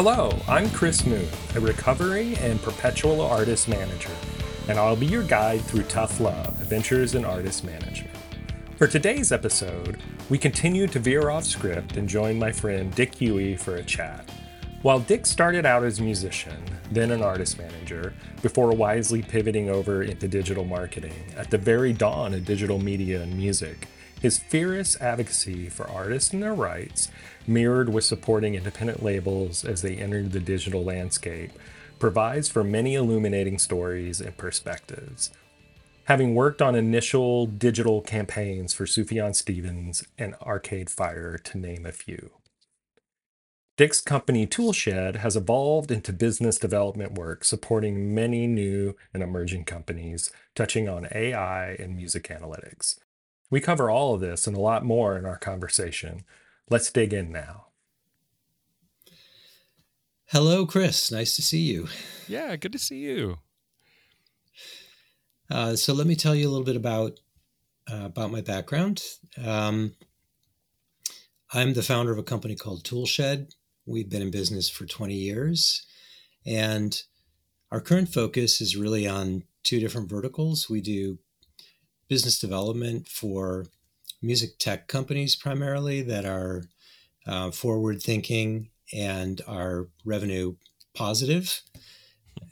Hello, I'm Chris Moon, a recovering and perpetual artist manager, and I'll be your guide through tough love, adventures in artist management. For today's episode, we continue to veer off script and join my friend Dick Huey for a chat. While Dick started out as a musician, then an artist manager, before wisely pivoting over into digital marketing at the very dawn of digital media and music, his fierce advocacy for artists and their rights, mirrored with supporting independent labels as they entered the digital landscape, provides for many illuminating stories and perspectives. Having worked on initial digital campaigns for Sufjan Stevens and Arcade Fire, to name a few. Dick's company Toolshed has evolved into business development work supporting many new and emerging companies touching on AI and music analytics. We cover all of this and a lot more in our conversation. Let's dig in now. Hello, Chris. Nice to see you. Yeah, good to see you. Uh, so let me tell you a little bit about uh, about my background. Um, I'm the founder of a company called Toolshed. We've been in business for 20 years, and our current focus is really on two different verticals. We do business development for music tech companies primarily that are uh, forward thinking and are revenue positive.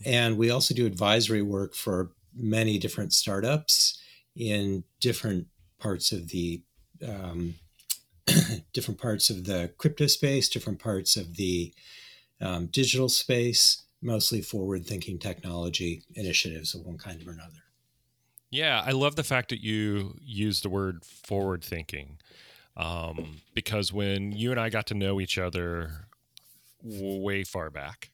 And we also do advisory work for many different startups in different parts of the um, different parts of the crypto space, different parts of the um, digital space, mostly forward thinking technology initiatives of one kind or another. Yeah, I love the fact that you use the word forward thinking um, because when you and I got to know each other way far back,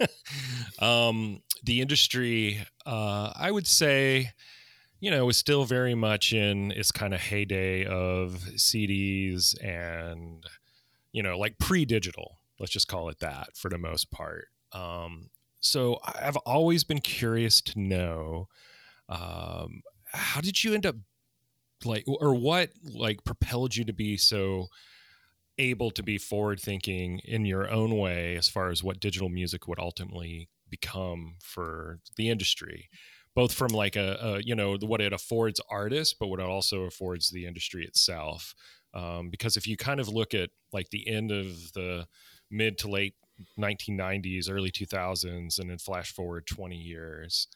um, the industry, uh, I would say, you know, was still very much in its kind of heyday of CDs and, you know, like pre digital, let's just call it that for the most part. Um, so I've always been curious to know um, how did you end up like, or what like propelled you to be so able to be forward thinking in your own way as far as what digital music would ultimately become for the industry? both from like a, a, you know what it affords artists but what it also affords the industry itself um, because if you kind of look at like the end of the mid to late 1990s early 2000s and then flash forward 20 years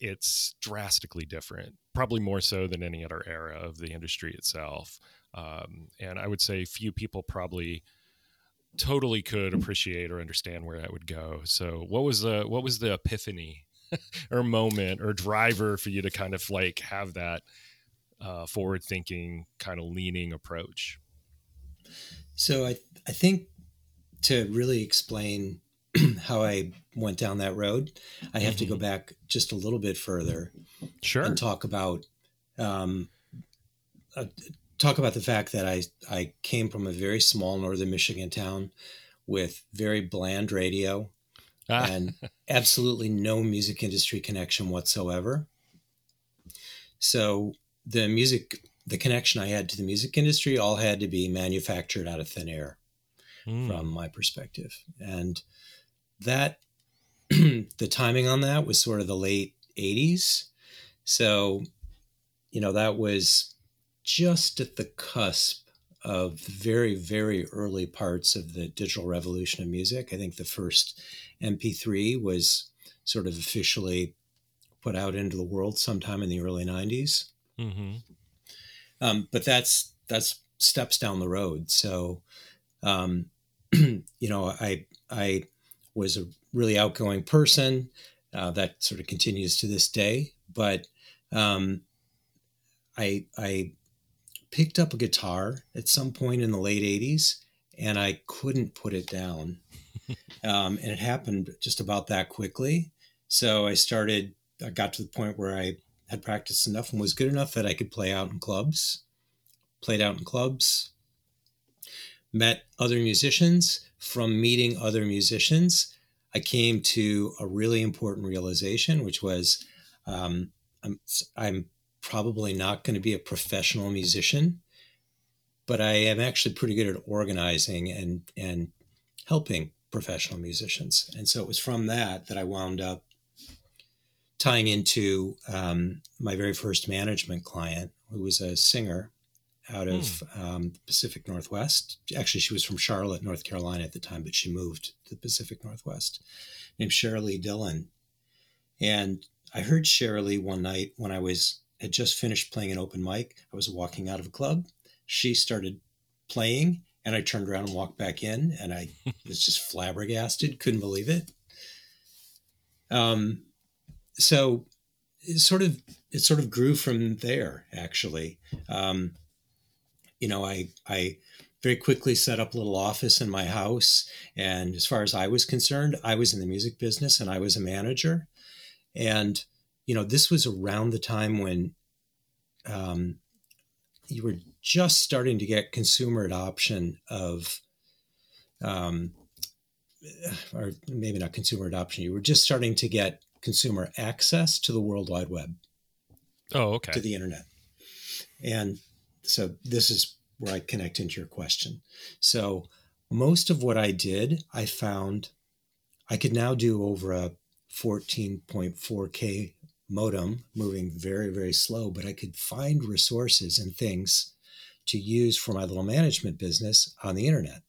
it's drastically different, probably more so than any other era of the industry itself. Um, and I would say few people probably totally could appreciate or understand where that would go. So, what was the what was the epiphany or moment or driver for you to kind of like have that uh, forward thinking kind of leaning approach? So, I I think to really explain how I went down that road, I have to go mm-hmm. back just a little bit further. Sure. And talk about um, uh, talk about the fact that I I came from a very small northern Michigan town with very bland radio ah. and absolutely no music industry connection whatsoever. So the music the connection I had to the music industry all had to be manufactured out of thin air mm. from my perspective. And that the timing on that was sort of the late 80s. So, you know, that was just at the cusp of very, very early parts of the digital revolution of music. I think the first MP3 was sort of officially put out into the world sometime in the early 90s. Mm-hmm. Um, but that's that's steps down the road. So, um, you know, I I was a really outgoing person. Uh, that sort of continues to this day. But um, I I picked up a guitar at some point in the late '80s, and I couldn't put it down. um, and it happened just about that quickly. So I started. I got to the point where I had practiced enough and was good enough that I could play out in clubs. Played out in clubs. Met other musicians from meeting other musicians, I came to a really important realization, which was um, I'm, I'm probably not going to be a professional musician, but I am actually pretty good at organizing and and helping professional musicians. And so it was from that that I wound up tying into um, my very first management client, who was a singer out of mm. um, Pacific Northwest. Actually, she was from Charlotte, North Carolina at the time, but she moved to the Pacific Northwest, named Shirley Dillon. And I heard Shirley one night when I was had just finished playing an open mic. I was walking out of a club. She started playing, and I turned around and walked back in, and I was just flabbergasted, couldn't believe it. Um, so it sort of it sort of grew from there. Actually, um, you know, I I very quickly set up a little office in my house, and as far as I was concerned, I was in the music business and I was a manager, and you know, this was around the time when um, you were just starting to get consumer adoption of, um, or maybe not consumer adoption, you were just starting to get consumer access to the World Wide Web. Oh, okay. To the internet. And so this is where I connect into your question. So most of what I did, I found I could now do over a 14.4K modem moving very, very slow, but I could find resources and things to use for my little management business on the internet.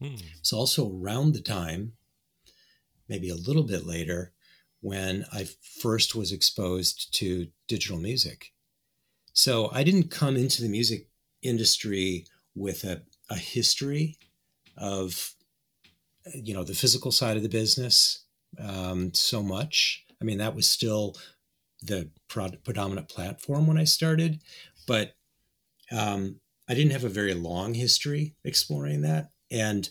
Hmm. It's also around the time, maybe a little bit later, when I first was exposed to digital music. So I didn't come into the music industry with a, a history of, you know, the physical side of the business um, so much. I mean, that was still the predominant platform when I started, but um, I didn't have a very long history exploring that. And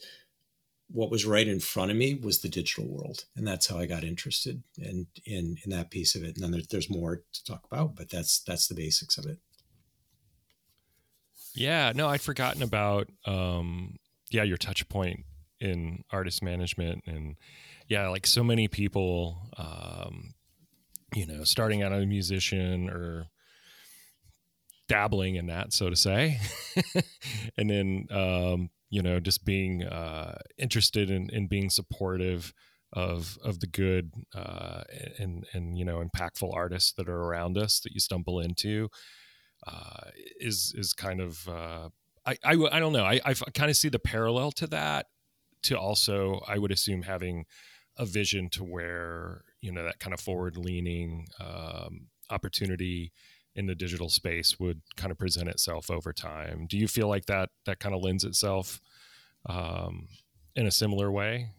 what was right in front of me was the digital world, and that's how I got interested in in, in that piece of it. And then there, there's more to talk about, but that's that's the basics of it. Yeah, no, I'd forgotten about um, yeah your touch point in artist management and yeah, like so many people, um, you know, starting out as a musician or dabbling in that, so to say, and then um, you know just being uh, interested in, in being supportive of of the good uh, and and you know impactful artists that are around us that you stumble into uh, is is kind of uh, I, I I don't know. I I kind of see the parallel to that to also I would assume having a vision to where you know that kind of forward leaning um, opportunity in the digital space would kind of present itself over time. Do you feel like that that kind of lends itself um, in a similar way?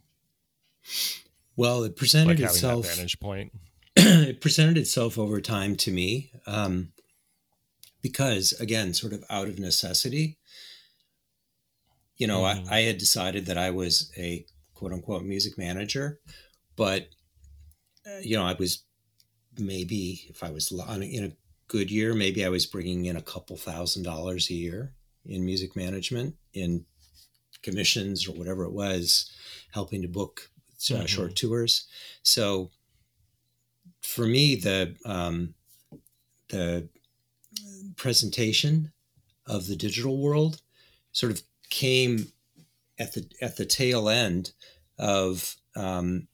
Well, it presented like itself vantage point. it presented itself over time to me um, because, again, sort of out of necessity. You know, mm. I, I had decided that I was a quote unquote music manager, but uh, you know, I was maybe if I was on in a good year, maybe I was bringing in a couple thousand dollars a year in music management, in commissions or whatever it was, helping to book uh, mm-hmm. short tours. So for me, the um, the presentation of the digital world sort of came at the at the tail end of um,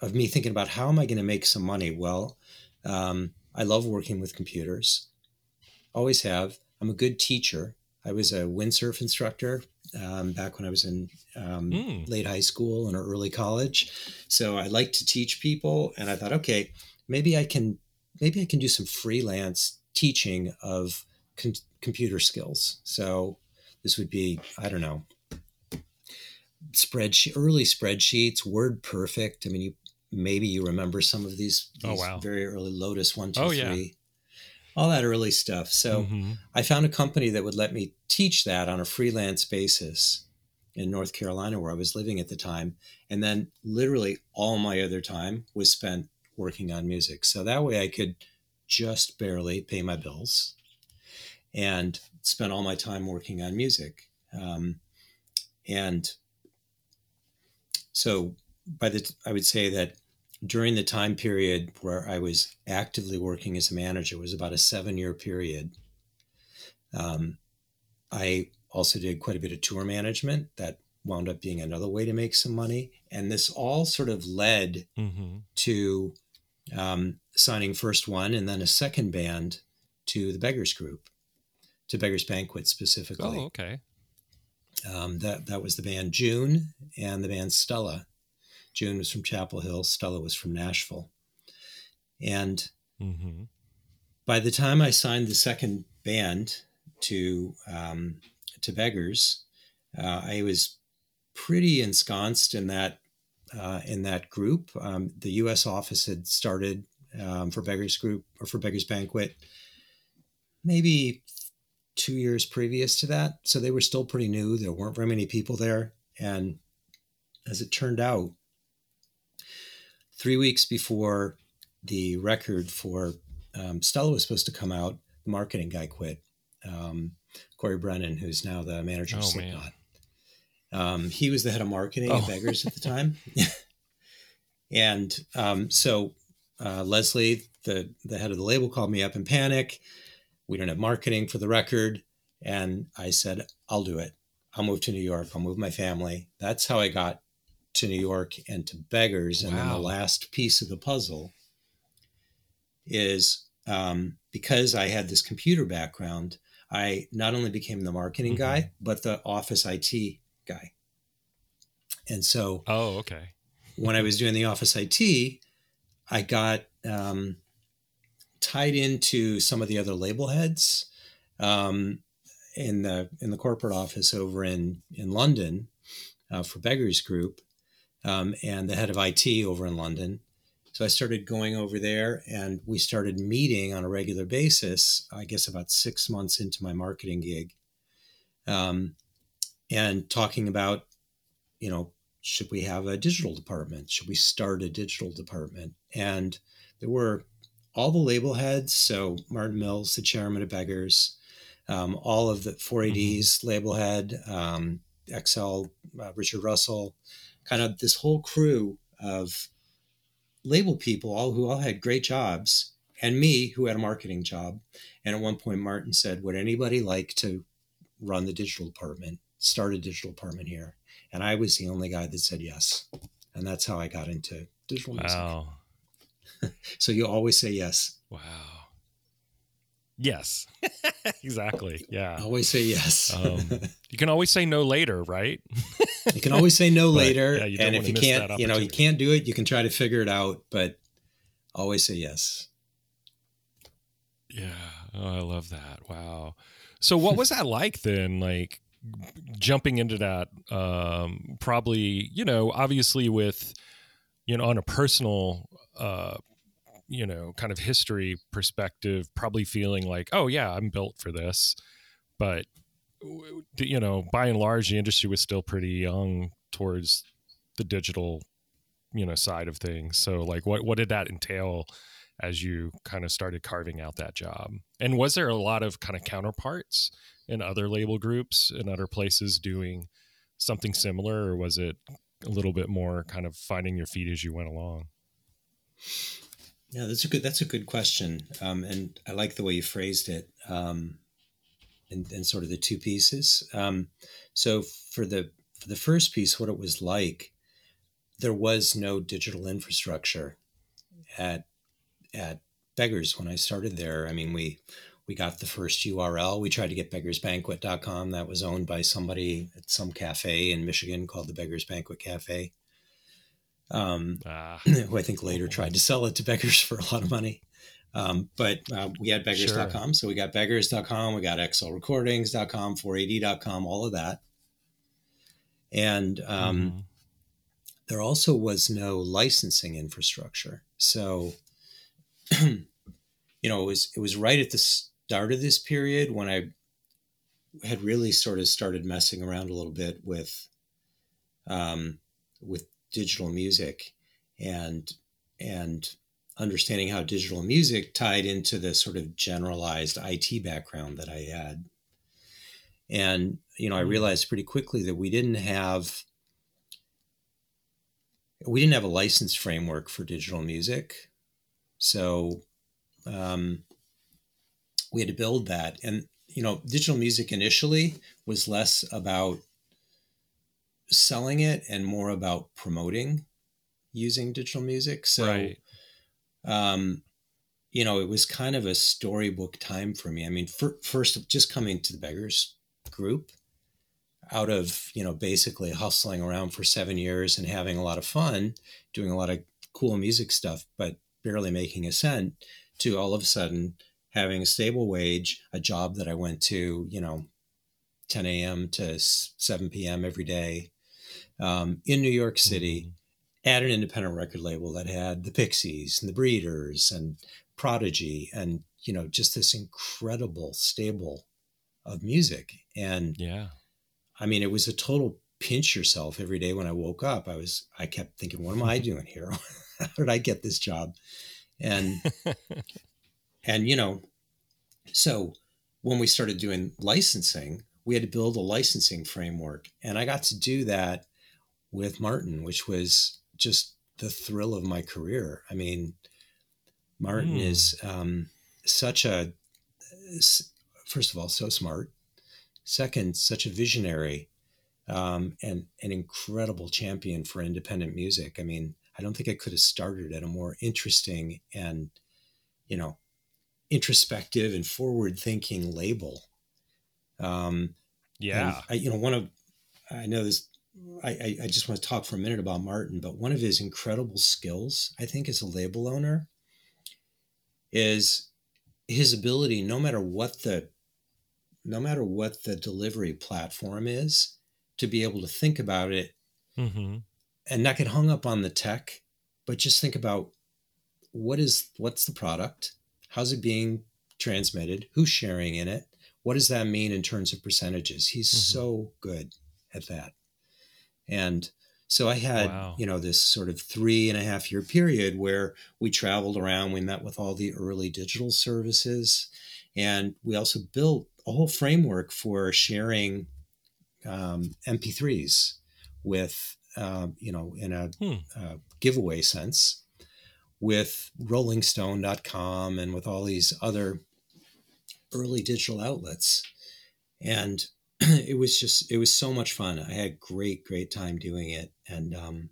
of me thinking about how am I going to make some money. Well, um, I love working with computers, always have. I'm a good teacher. I was a windsurf instructor um, back when I was in um, mm. late high school and early college. So I like to teach people, and I thought, okay, maybe I can maybe I can do some freelance teaching of com- computer skills. So this would be I don't know spreadsheet, early spreadsheets, Word Perfect. I mean, you maybe you remember some of these, oh, these oh, wow. very early Lotus one, two, oh, three, yeah. all that early stuff. So mm-hmm. I found a company that would let me teach that on a freelance basis in North Carolina, where I was living at the time, and then literally all my other time was spent working on music. So that way I could just barely pay my bills and spend all my time working on music. Um, and so by the I would say that during the time period where I was actively working as a manager was about a seven year period. Um, I also did quite a bit of tour management that wound up being another way to make some money. And this all sort of led mm-hmm. to um, signing first one and then a second band to the Beggars Group, to Beggars Banquet specifically. Oh, okay. Um, that that was the band June and the band Stella. June was from Chapel Hill. Stella was from Nashville. And mm-hmm. by the time I signed the second band to um, to Beggars, uh, I was pretty ensconced in that uh, in that group. Um, the U.S. office had started um, for Beggars Group or for Beggars Banquet maybe two years previous to that, so they were still pretty new. There weren't very many people there, and as it turned out, three weeks before the record for um, Stella was supposed to come out, the marketing guy quit. Um, Cory Brennan, who's now the manager of oh, Slipknot. Um, he was the head of marketing oh. at Beggars at the time. and um, so uh, Leslie, the, the head of the label, called me up in panic. We don't have marketing for the record. And I said, I'll do it. I'll move to New York. I'll move my family. That's how I got to New York and to Beggars. And then the last piece of the puzzle is um, because I had this computer background, I not only became the marketing mm-hmm. guy, but the office IT guy. And so, oh, okay. when I was doing the office IT, I got um, tied into some of the other label heads um, in the in the corporate office over in in London uh, for Beggars Group, um, and the head of IT over in London. So I started going over there, and we started meeting on a regular basis. I guess about six months into my marketing gig, um, and talking about, you know, should we have a digital department? Should we start a digital department? And there were all the label heads. So Martin Mills, the chairman of Beggars, um, all of the 4AD's mm-hmm. label head, um, XL, uh, Richard Russell, kind of this whole crew of label people, all who all had great jobs, and me who had a marketing job. And at one point, Martin said, "Would anybody like to run the digital department?" start a digital department here. And I was the only guy that said yes. And that's how I got into digital wow. music. so you always say yes. Wow. Yes, exactly. Yeah. Always say yes. um, you can always say no later, right? you can always say no later. Yeah, and if you can't, you know, you can't do it, you can try to figure it out, but always say yes. Yeah. Oh, I love that. Wow. So what was that like then? Like jumping into that um, probably you know obviously with you know on a personal uh, you know kind of history perspective probably feeling like oh yeah i'm built for this but you know by and large the industry was still pretty young towards the digital you know side of things so like what what did that entail as you kind of started carving out that job and was there a lot of kind of counterparts in other label groups and other places doing something similar, or was it a little bit more kind of finding your feet as you went along? Yeah, that's a good that's a good question, um, and I like the way you phrased it. Um, and, and sort of the two pieces. Um, so for the for the first piece, what it was like, there was no digital infrastructure at at Beggars when I started there. I mean, we we got the first URL. We tried to get beggarsbanquet.com. That was owned by somebody at some cafe in Michigan called the Beggars Banquet Cafe, um, ah. who I think later tried to sell it to beggars for a lot of money. Um, but uh, we had beggars.com. Sure. So we got beggars.com, we got xlrecordings.com, 4AD.com, all of that. And um, mm-hmm. there also was no licensing infrastructure. So, you know, it was it was right at the start of this period when I had really sort of started messing around a little bit with um, with digital music and and understanding how digital music tied into the sort of generalized IT background that I had. And you know, I mm-hmm. realized pretty quickly that we didn't have we didn't have a license framework for digital music. So um, we had to build that. And, you know, digital music initially was less about selling it and more about promoting using digital music. So, right. Um, you know, it was kind of a storybook time for me. I mean, for, first, just coming to the Beggars group out of, you know, basically hustling around for seven years and having a lot of fun, doing a lot of cool music stuff, but barely making a cent, to all of a sudden having a stable wage, a job that I went to, you know, 10 a.m. to 7 p.m. every day um, in New York City mm-hmm. At an independent record label that had the Pixies and the Breeders and Prodigy and, you know, just this incredible stable of music. And yeah, I mean, it was a total pinch yourself every day when I woke up. I was, I kept thinking, what am I doing here? How did I get this job? And, and, you know, so when we started doing licensing, we had to build a licensing framework. And I got to do that with Martin, which was just the thrill of my career. I mean, Martin mm. is um, such a, first of all, so smart. Second, such a visionary um, and an incredible champion for independent music. I mean, I don't think I could have started at a more interesting and, you know, introspective and forward thinking label. Um, yeah. I, you know, one of, I know this, I, I just want to talk for a minute about Martin, but one of his incredible skills, I think, as a label owner is his ability, no matter what the, no matter what the delivery platform is, to be able to think about it mm-hmm. and not get hung up on the tech, but just think about what is, what's the product? How's it being transmitted? Who's sharing in it? What does that mean in terms of percentages? He's mm-hmm. so good at that. And so I had, wow. you know, this sort of three and a half year period where we traveled around, we met with all the early digital services, and we also built a whole framework for sharing um, MP3s with, uh, you know, in a hmm. uh, giveaway sense with rollingstone.com and with all these other early digital outlets. And it was just, it was so much fun. I had great, great time doing it. And, um,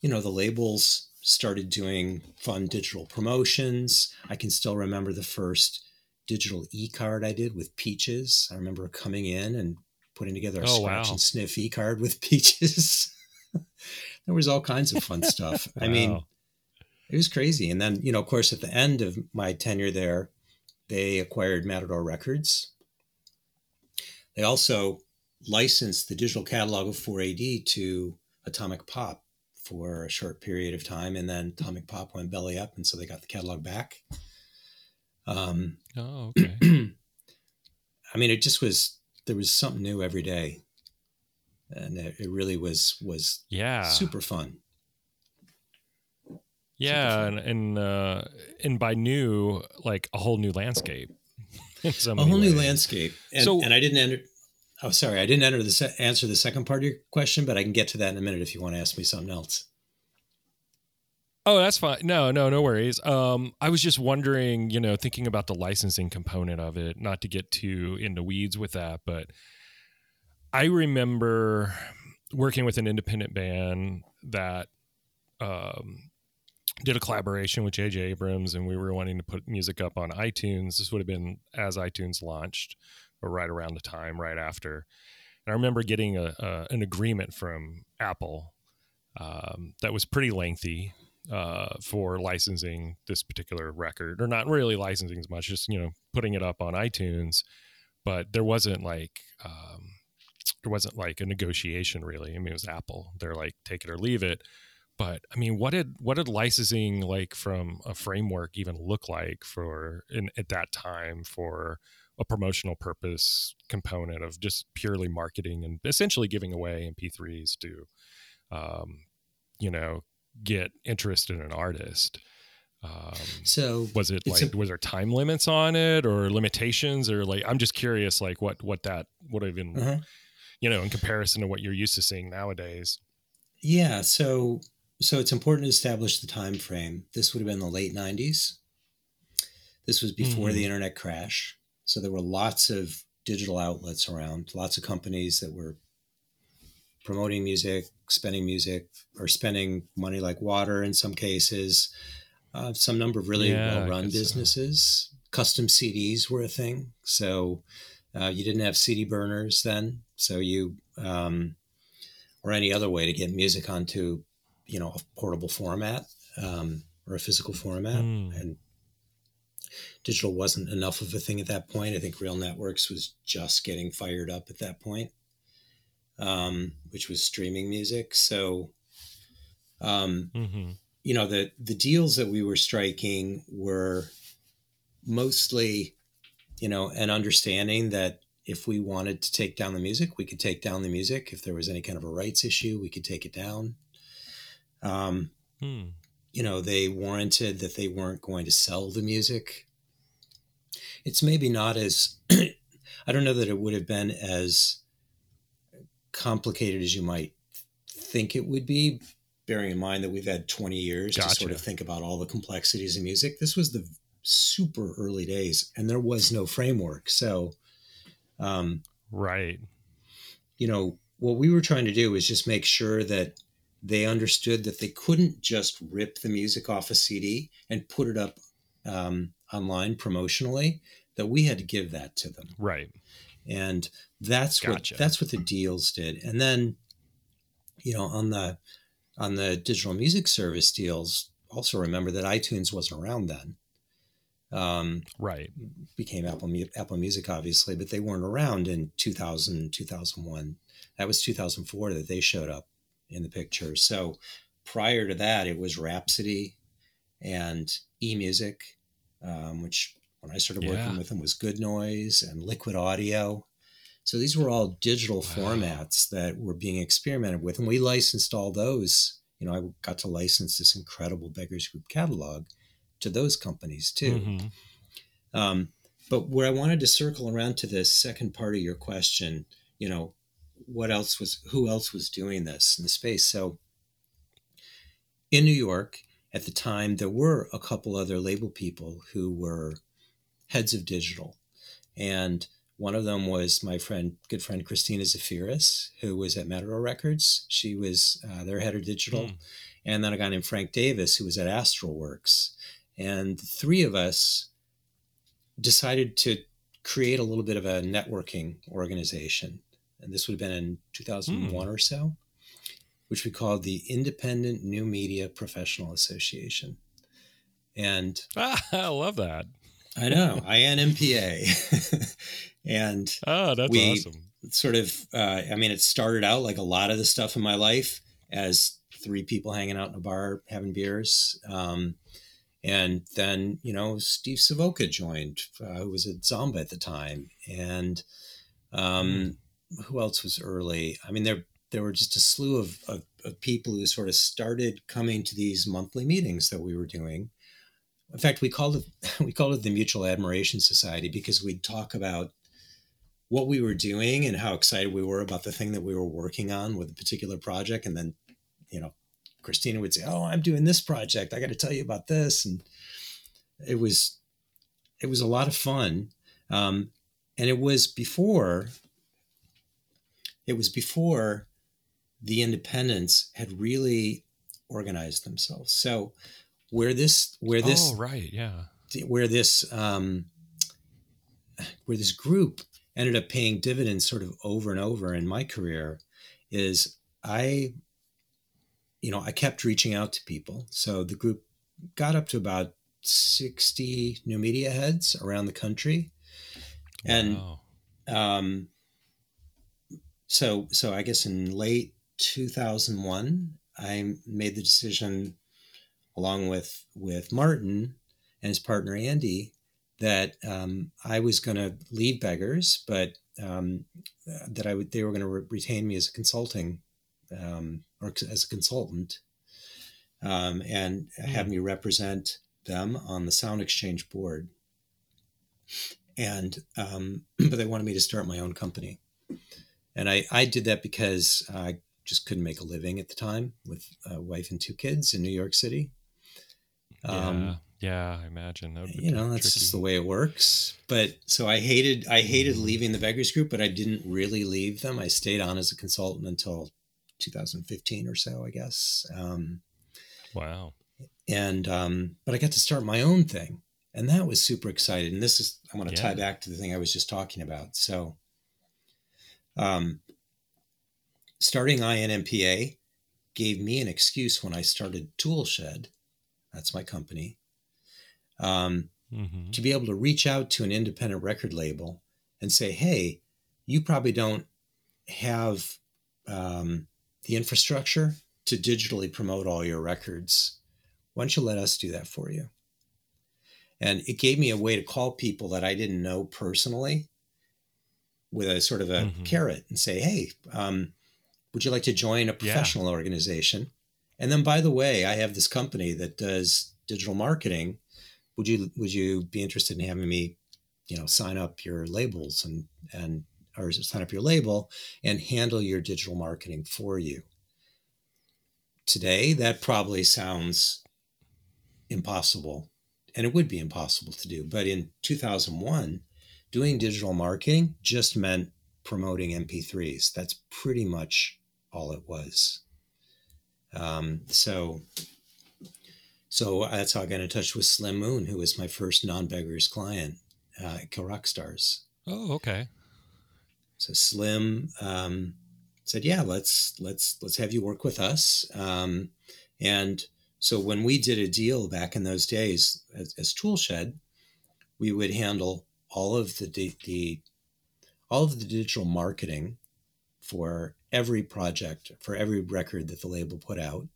you know, the labels started doing fun digital promotions. I can still remember the first digital e card I did with Peaches. I remember coming in and putting together a oh, scratch wow. and sniff e card with Peaches. there was all kinds of fun stuff. wow. I mean, it was crazy. And then, you know, of course, at the end of my tenure there, they acquired Matador Records. They also licensed the digital catalog of 4AD to Atomic Pop for a short period of time, and then Atomic Pop went belly up, and so they got the catalog back. Um, oh, okay. I mean, it just was there was something new every day, and it, it really was was yeah super fun. Yeah, and and uh, and by new, like a whole new landscape. a whole ways. new landscape. And, so, and I didn't enter. Oh, sorry, I didn't enter the se- answer the second part of your question, but I can get to that in a minute if you want to ask me something else. Oh, that's fine. No, no, no worries. Um, I was just wondering, you know, thinking about the licensing component of it, not to get too into weeds with that, but I remember working with an independent band that um, did a collaboration with JJ Abrams and we were wanting to put music up on iTunes. This would have been as iTunes launched or right around the time, right after. And I remember getting a, a an agreement from Apple um, that was pretty lengthy uh, for licensing this particular record, or not really licensing as much, just you know putting it up on iTunes. But there wasn't like um, there wasn't like a negotiation really. I mean, it was Apple. They're like take it or leave it but I mean, what did what did licensing like from a framework even look like for in at that time for a promotional purpose component of just purely marketing and essentially giving away MP3s to, um, you know, get interest in an artist. Um, so was it like a, was there time limits on it or limitations or like I'm just curious like what what that would have been, uh-huh. you know, in comparison to what you're used to seeing nowadays. Yeah, so so it's important to establish the time frame. This would have been the late 90s. This was before mm-hmm. the internet crash. So there were lots of digital outlets around, lots of companies that were promoting music, spending music, or spending money like water in some cases. Uh, some number of really Yeah, well run guess so. businesses. Custom CDs were a thing. So uh, you didn't have CD burners then. So you, um, or any other way to get music onto, you know, a portable format um, or a physical format. Hmm. And digital wasn't enough of a thing at that point. I think Real Networks was just getting fired up at that point, um, which was streaming music. So, um, hmm you know, the the deals that we were striking were mostly, you know, an understanding that if we wanted to take down the music, we could take down the music. If there was any kind of a rights issue, we could take it down. Um, Hmm. you know, they warranted that they weren't going to sell the music. It's maybe not as, I don't know that it would have been as complicated as you might think it would be, bearing in mind that we've had 20 years to sort of think about all the complexities of music. This was the super early days and there was no framework. So, um, Right. you know, what we were trying to do was just make sure that they understood that they couldn't just rip the music off a CD and put it up um, online promotionally. That we had to give that to them, Right. and that's Gotcha. what that's what the deals did. And then, you know, on the on the digital music service deals, also remember that iTunes wasn't around then. Um, Right. became Apple Apple Music, obviously, but they weren't around in 2000, 2001. That was 2004 that they showed up in the picture. So prior to that, it was Rhapsody and eMusic, um, which when I started working Yeah. with them was Good Noise and Liquid Audio. So these were all digital Wow. formats that were being experimented with, and we licensed all those. You know, I got to license this incredible Beggars Group catalog to those companies too. Mhm. Um, but where I wanted to circle around to the second part of your question, you know, what else was, who else was doing this in the space? So in New York at the time, there were a couple other label people who were heads of digital. And one of them was my friend, good friend Christina Zafiris, who was at Matador Records. She was uh, their head of digital. Hmm. And then a guy named Frank Davis, who was at Astralwerks, And the three of us decided to create a little bit of a networking organization. And this would have been in 2001 or so, which we called the Independent New Media Professional Association. And Ah, I love that. I know, INMPA. and Oh, that's We- awesome. sort of, uh, I mean, it started out like a lot of the stuff in my life as three people hanging out in a bar having beers. Um, and then, you know, Steve Savoca joined, uh, who was at Zomba at the time. And um, who else was early? I mean, there there were just a slew of, of, of people who sort of started coming to these monthly meetings that we were doing. In fact, we called it we called it the Mutual Admiration Society because we'd talk about what we were doing and how excited we were about the thing that we were working on with a particular project. And then, you know, Christina would say, Oh, I'm doing this project. I got to tell you about this. And it was, it was a lot of fun. Um, and it was before, it was before the independents had really organized themselves. So where this, where this, oh, right. Yeah. where this um, where this group ended up paying dividends sort of over and over in my career is I you know I kept reaching out to people so the group got up to about 60 new media heads around the country and um, so so I guess in late 2001, I made the decision, along with with Martin and his partner Andy, that um, I was going to leave Beggars, but um, that I would they were going to re- retain me as a consulting um, or as a consultant, um, and have me represent them on the Sound Exchange board. And um, but they wanted me to start my own company and I, I did that because I just couldn't make a living at the time with a wife and two kids in New York City. yeah. Um, yeah. I imagine. That would be you know, that's just the way it works. But so I hated, I hated Mhm. leaving the Beggars Group, but I didn't really leave them. I stayed on as a consultant until 2015 or so, I guess. Um, wow. And um, but I got to start my own thing, and that was super excited. And this is I want to yeah. tie back to the thing I was just talking about. So, um, starting INMPA gave me an excuse when I started Toolshed. That's my company. Um, mm-hmm. To be able to reach out to an independent record label and say, "Hey, you probably don't have um, the infrastructure to digitally promote all your records. Why don't you let us do that for you?" And it gave me a way to call people that I didn't know personally with a sort of a mm-hmm. carrot and say, "Hey, um, would you like to join a professional yeah. organization?" And then, by the way, I have this company that does digital marketing. Would you would you be interested in having me, you know, sign up your labels and and or sign up your label and handle your digital marketing for you? Today, that probably sounds impossible, and it would be impossible to do. But in 2001, doing digital marketing just meant promoting MP3s. That's pretty much all it was. Um, so, so that's how I got in touch with Slim Moon, who was my first non-beggars client uh, at Kill Rock Stars. Oh, okay. So Slim um, said, "Yeah, let's let's let's have you work with us." Um, and so when we did a deal back in those days as, as Toolshed, we would handle all of the, the all of the digital marketing for every project, for every record that the label put out.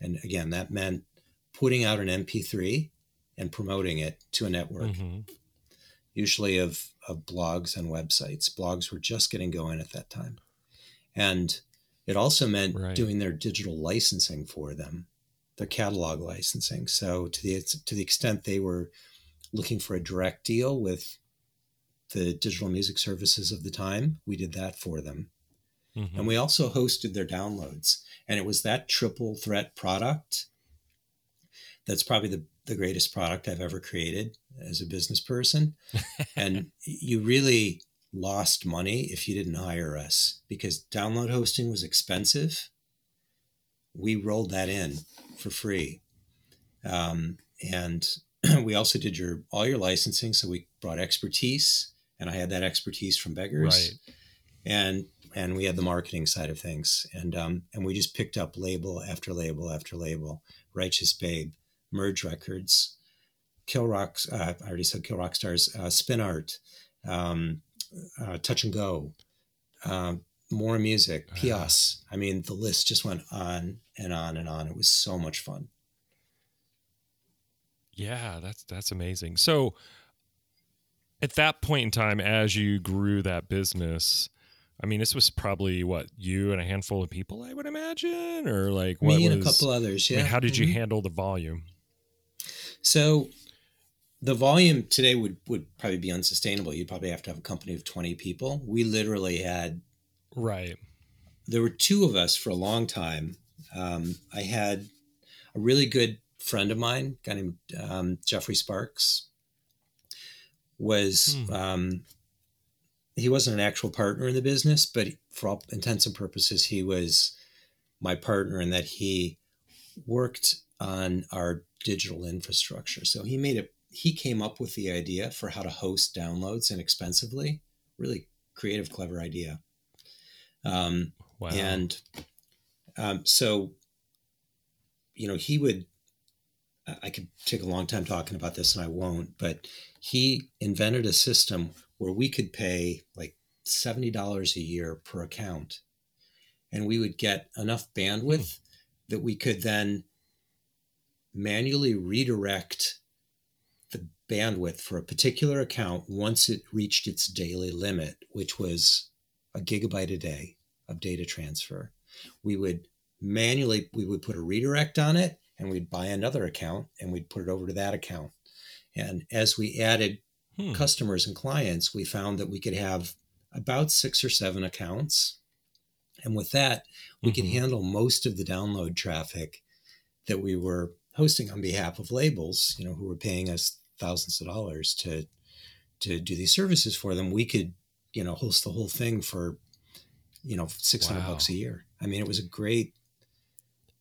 And again, that meant putting out an MP3 and promoting it to a network, mm-hmm. usually of, of blogs and websites. Blogs were just getting going at that time. And it also meant right. doing their digital licensing for them, their catalog licensing. So to the to the extent they were looking for a direct deal with the digital music services of the time, we did that for them. Mm-hmm. And we also hosted their downloads. And it was that triple threat product that's probably the, the greatest product I've ever created as a business person. and you really lost money if you didn't hire us because download hosting was expensive. We rolled that in for free. Um, and we also did your all your licensing. So we brought expertise, and I had that expertise from Beggars. Right. And and we had the marketing side of things, and um, and we just picked up label after label after label. Righteous Babe, Merge Records, Kill Rocks. Uh, I already said Kill Rock Stars. Uh, Spin Art, um, uh, Touch and Go, uh, more music, uh-huh. Pias. I mean, the list just went on and on and on. It was so much fun. Yeah, that's that's amazing. So at that point in time, as you grew that business, I mean, this was probably what you and a handful of people, I would imagine, or like me and was, a couple others. Yeah. I mean, how did mm-hmm. you handle the volume? So, the volume today would would probably be unsustainable. You'd probably have to have a company of twenty people. We literally had, right. There were two of us for a long time. Um, I had a really good friend of mine, a guy named um, Jeffrey Sparks, was. Hmm. Um, he wasn't an actual partner in the business, but for all intents and purposes, he was my partner in that he worked on our digital infrastructure. So he made it, he came up with the idea for how to host downloads inexpensively. Really creative, clever idea. Um, wow. And um, so, you know, he would, I could take a long time talking about this and I won't, but he invented a system where we could pay like $70 a year per account and we would get enough bandwidth hmm. that we could then manually redirect the bandwidth for a particular account once it reached its daily limit, which was a gigabyte a day of data transfer. We would manually we would put a redirect on it and we'd buy another account and we'd put it over to that account. And as we added hmm. customers and clients, we found that we could have about six or seven accounts. And with that, we mm-hmm. could handle most of the download traffic that we were hosting on behalf of labels, you know, who were paying us thousands of dollars to to do these services for them. We could, you know, host the whole thing for, you know, six hundred wow. bucks a year. I mean, it was a great,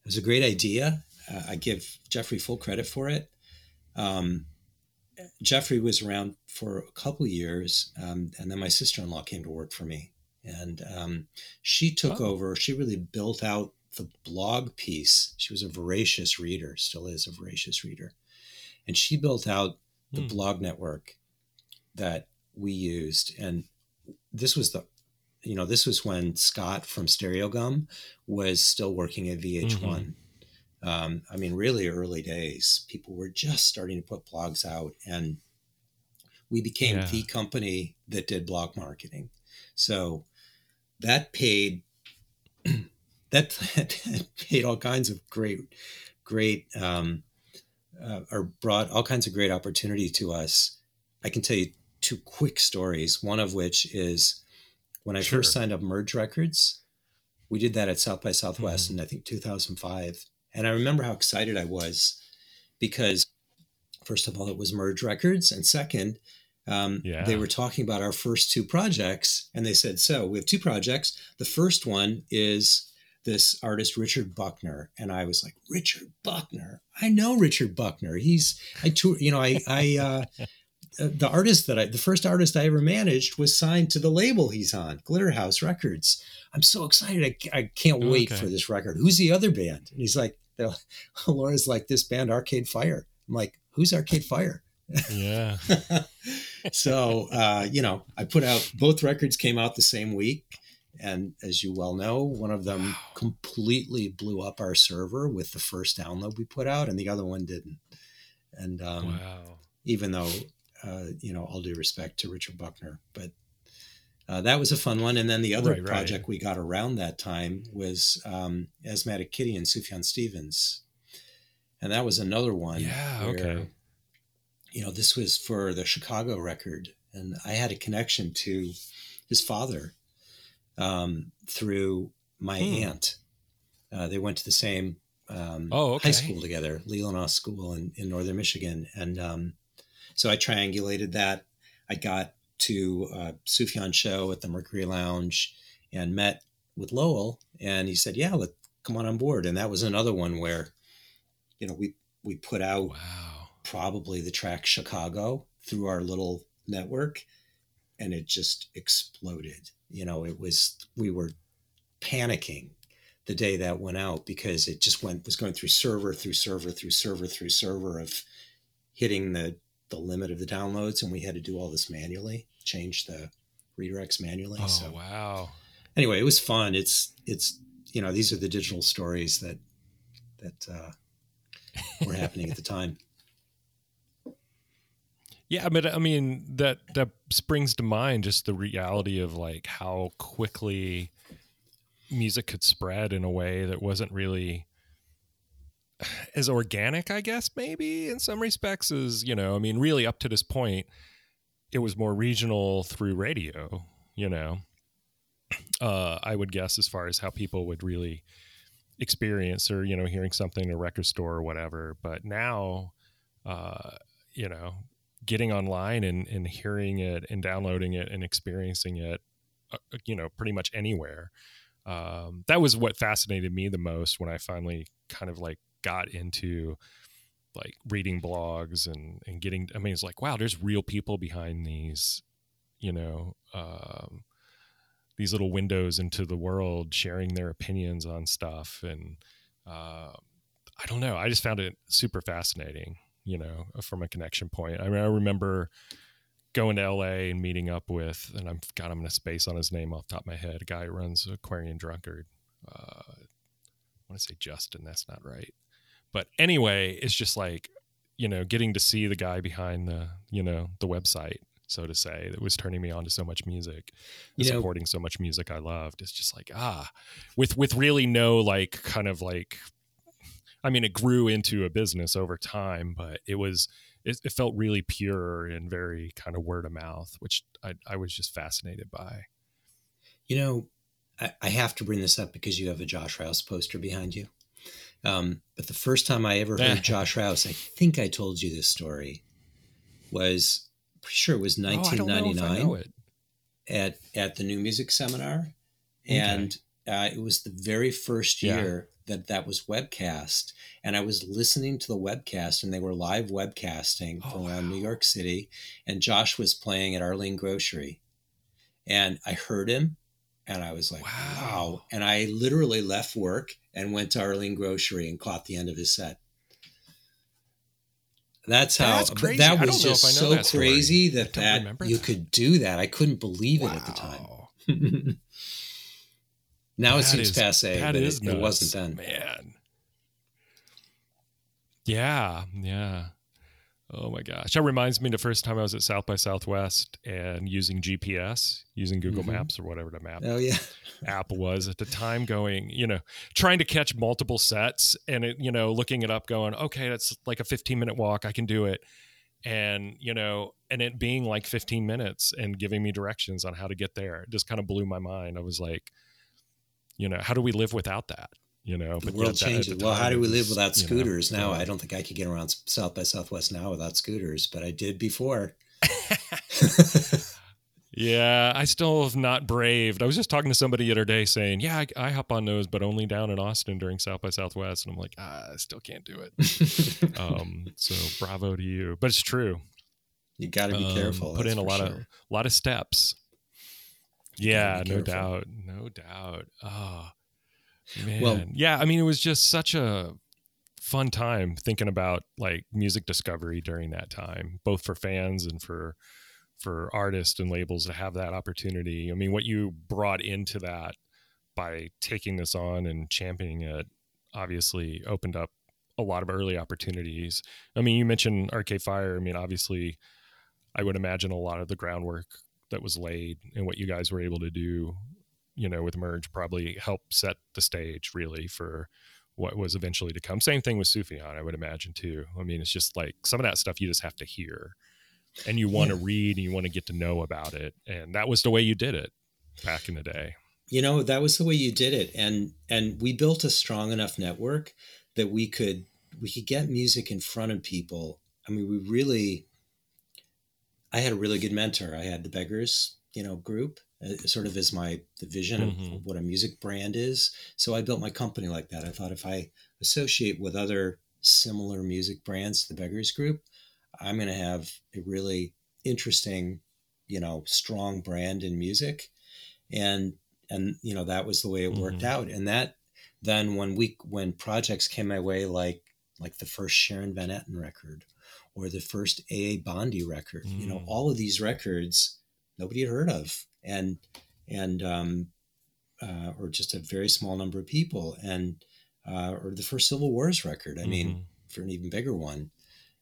it was a great idea. Uh, I give Jeffrey full credit for it. Um, Jeffrey was around for a couple years, um, and then my sister in law came to work for me, and um, she took oh. over. She really built out the blog piece. She was a voracious reader, still is a voracious reader, and she built out the mm. blog network that we used. And this was the, you know, this was when Scott from Stereogum was still working at VH1. Mm-hmm. Um, I mean, really early days, people were just starting to put blogs out, and we became yeah. the company that did blog marketing. So that paid that, that paid all kinds of great, great, um, uh, or brought all kinds of great opportunity to us. I can tell you two quick stories. One of which is when I sure. first signed up Merge Records. We did that at South by Southwest mm-hmm. in I think 2005 and I remember how excited I was because, first of all, it was Merge Records. And second, um, yeah. they were talking about our first two projects. And they said, So we have two projects. The first one is this artist, Richard Buckner. And I was like, Richard Buckner? I know Richard Buckner. He's, I tour, you know, I, I, uh, uh, the artist that I, the first artist I ever managed was signed to the label he's on, Glitterhouse Records. I'm so excited. I, I can't wait okay. for this record. Who's the other band? And he's like, Laura's like this band Arcade Fire. I'm like, who's Arcade Fire? Yeah. so uh, you know, I put out both records came out the same week. And as you well know, one of them wow. completely blew up our server with the first download we put out, and the other one didn't. And um, wow. even though, uh, you know, all due respect to Richard Buckner, but uh, that was a fun one. And then the other right, project right. we got around that time was um, Asthmatic Kitty and Sufjan Stevens. And that was another one. Yeah, where, okay. You know, this was for the Chicago record. And I had a connection to his father um, through my hmm. aunt. Uh, they went to the same um, oh, okay. high school together, Leelanau School in, in northern Michigan. And um, so I triangulated that. I got to uh, Sufjan show at the Mercury Lounge and met with Lowell, and he said, "Yeah, let come on on board." And that was another one where, you know, we we put out wow. probably the track Chicago through our little network, and it just exploded. You know, it was we were panicking the day that went out because it just went was going through server through server through server through server of hitting the the limit of the downloads and we had to do all this manually change the redirects manually. Oh, so wow. Anyway, it was fun. It's it's you know these are the digital stories that that uh, were happening at the time. Yeah, but I mean that that springs to mind just the reality of like how quickly music could spread in a way that wasn't really as organic, I guess, maybe in some respects, as you know, I mean, really up to this point, it was more regional through radio, you know. Uh, I would guess as far as how people would really experience or, you know, hearing something in a record store or whatever. But now, uh, you know, getting online and, and hearing it and downloading it and experiencing it, uh, you know, pretty much anywhere. Um, that was what fascinated me the most when I finally kind of like got into like reading blogs and and getting i mean it's like wow there's real people behind these you know um, these little windows into the world sharing their opinions on stuff. And uh, i don't know i just found it super fascinating you know from a connection point. I mean i remember going to la and meeting up with and i'm god i'm gonna space on his name off top of my head a guy who runs Aquarium Drunkard. Uh, i want to say justin that's not right but anyway, it's just like, you know, getting to see the guy behind the, you know, the website, so to say, that was turning me on to so much music, you supporting know, so much music I loved. It's just like, ah, with with really no like kind of like I mean, it grew into a business over time, but it was it, it felt really pure and very kind of word of mouth, which I, I was just fascinated by. You know, I, I have to bring this up because you have a Josh Rouse poster behind you. Um, but the first time I ever heard Josh Rouse, I think I told you this story, was pretty sure it was 1999 oh, at at the New Music Seminar, and uh, it was the very first year yeah. that that was webcast, and I was listening to the webcast, and they were live webcasting oh, from wow. New York City, and Josh was playing at Arlene Grocery, and I heard him, and I was like, wow. wow. And I literally left work and went to Arlene Grocery and caught the end of his set. That's how That's that was just so that crazy that that you that. could do that. I couldn't believe wow. it at the time. now that it seems is, passe, but it, it, wasn't then. Man. Yeah, yeah. Oh my gosh. That reminds me the first time I was at South by Southwest and using GPS, using Google mm-hmm. Maps or whatever the map oh, yeah. app was at the time going, you know, trying to catch multiple sets and it, you know, looking it up going, okay, that's like a 15 minute walk. I can do it. And, you know, and it being like 15 minutes and giving me directions on how to get there. It just kind of blew my mind. I was like, you know, how do we live without that? You know but the world changes. well how do we live without scooters you know, now yeah. i don't think i could get around south by southwest now without scooters but i did before. Yeah i still have not braved. I was just talking to somebody the other day saying yeah I, I, hop on those but only down in austin during south by southwest and i'm like ah, i still can't do it. Um, so bravo to you but it's true. You got to be um, careful put in a lot sure. of a lot of steps yeah no doubt no doubt. Oh Man. Well, yeah, I mean, it was just such a fun time thinking about like music discovery during that time, both for fans and for for artists and labels to have that opportunity. I mean, what you brought into that by taking this on and championing it obviously opened up a lot of early opportunities. I mean, you mentioned Arcade Fire. I mean, obviously, I would imagine a lot of the groundwork that was laid and what you guys were able to do you know, with Merge probably helped set the stage really for what was eventually to come. Same thing with Sufjan, I would imagine too. I mean, it's just like some of that stuff you just have to hear and you want to yeah. read and you want to get to know about it. And that was the way you did it back in the day. You know, that was the way you did it. And and we built a strong enough network that we could we could get music in front of people. I mean, we really I had a really good mentor. I had the Beggars, you know, group uh, sort of as my the vision mm-hmm. of what a music brand is. So I built my company like that. I thought if I associate with other similar music brands, the Beggars Group, I'm going to have a really interesting, you know, strong brand in music, and and you know that was the way it worked mm-hmm. out. And that then when we when projects came my way like like the first Sharon Van Etten record or the first AA Bondy record, mm. you know, mm. all of these records nobody had heard of and and um, uh, or just a very small number of people, and uh, or the first Civil Wars record. I mm-hmm. mean, for an even bigger one.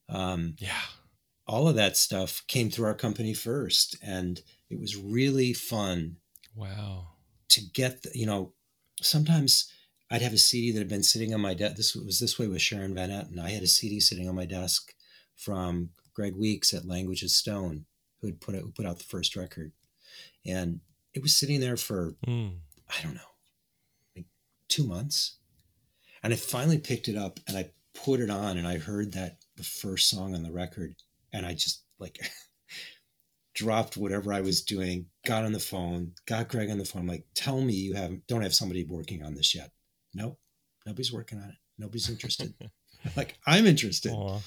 Um, yeah, all of that stuff came through our company first, and it was really fun. Wow, to get the, you know, sometimes. I'd have a CD that had been sitting on my desk. This was this way with Sharon Van Etten. I had a CD sitting on my desk from Greg Weeks at Language of Stone, who had put out, who put out the first record, and it was sitting there for mm. I don't know, like two months, and I finally picked it up and I put it on and I heard that the first song on the record, and I just like dropped whatever I was doing, got on the phone, got Greg on the phone. I'm like, tell me you have don't have somebody working on this yet. Nope, nobody's working on it. Nobody's interested. like I'm interested. Aww.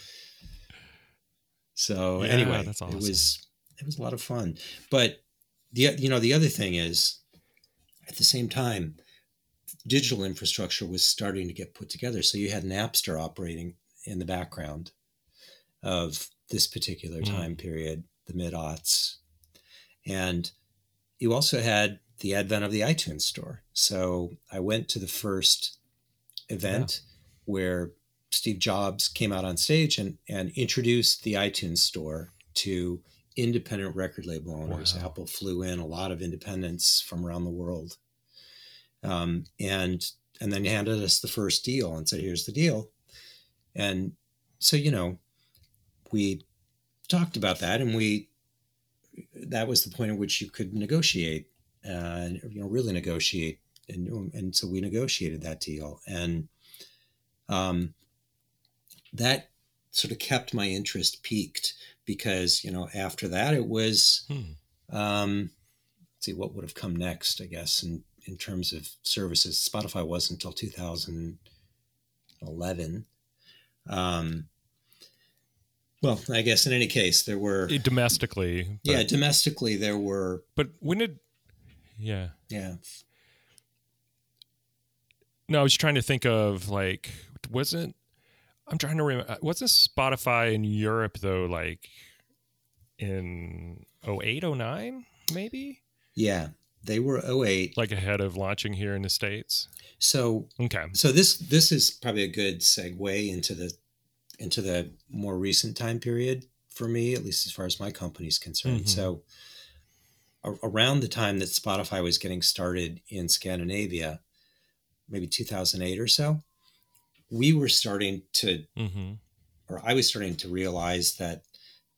So yeah, anyway, awesome. it was it was a lot of fun. But the you know the other thing is at the same time digital infrastructure was starting to get put together so you had napster operating in the background of this particular mm. time mm. period the mid-aughts and you also had the advent of the itunes store so i went to the first event yeah. where steve jobs came out on stage and, and introduced the itunes store to independent record label owners. Wow. Apple flew in a lot of independents from around the world, um, and and then handed us the first deal and said, "Here's the deal." And so you know, we talked about that, and we that was the point at which you could negotiate, uh, you know, really negotiate, and and so we negotiated that deal, and um, that sort of kept my interest peaked because you know after that it was hmm. um, let's see what would have come next i guess and in terms of services. Spotify wasn't until 2011. Um, well, I guess in any case, there were domestically. But, yeah, domestically there were. But when did? Yeah. Yeah. No, I was trying to think of like wasn't I'm trying to remember wasn't Spotify in Europe though like in 08 09 maybe? Yeah. They were 08 like ahead of launching here in the states. So okay. So this this is probably a good segue into the into the more recent time period for me, at least as far as my company's concerned. Mm-hmm. So a- around the time that Spotify was getting started in Scandinavia, maybe 2008 or so, we were starting to, mm-hmm. or I was starting to realize that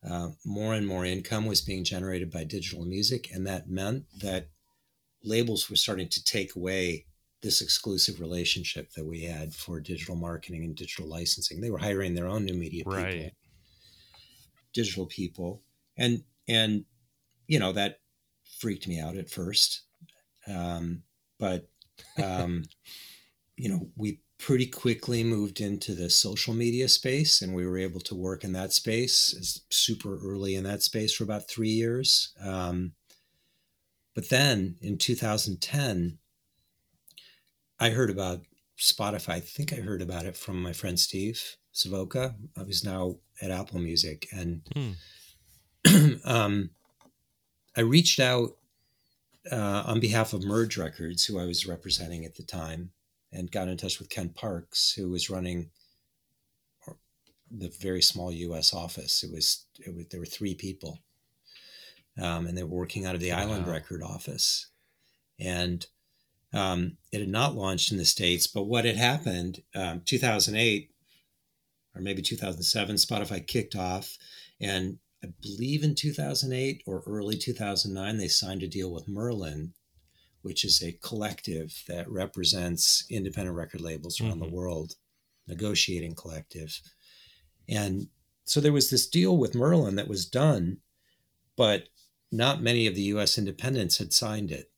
uh, more and more income was being generated by digital music. And that meant that labels were starting to take away this exclusive relationship that we had for digital marketing and digital licensing. They were hiring their own new media right. people, digital people, and and you know that freaked me out at first, um, but um, you know we pretty quickly moved into the social media space, and we were able to work in that space super early in that space for about three years. Um, but then in 2010 I heard about Spotify. I think I heard about it from my friend Steve Savoca, who's now at Apple Music, and hmm. um, I reached out uh, on behalf of Merge Records, who I was representing at the time, and got in touch with Ken Parks, who was running the very small U.S. office. It was, it was there were three people, um, and they were working out of the wow. Island Record office, and um, it had not launched in the States, but what had happened, um, 2008 or maybe 2007, Spotify kicked off. And I believe in 2008 or early 2009, they signed a deal with Merlin, which is a collective that represents independent record labels around mm-hmm. the world, negotiating collective. And so there was this deal with Merlin that was done, but not many of the US independents had signed it.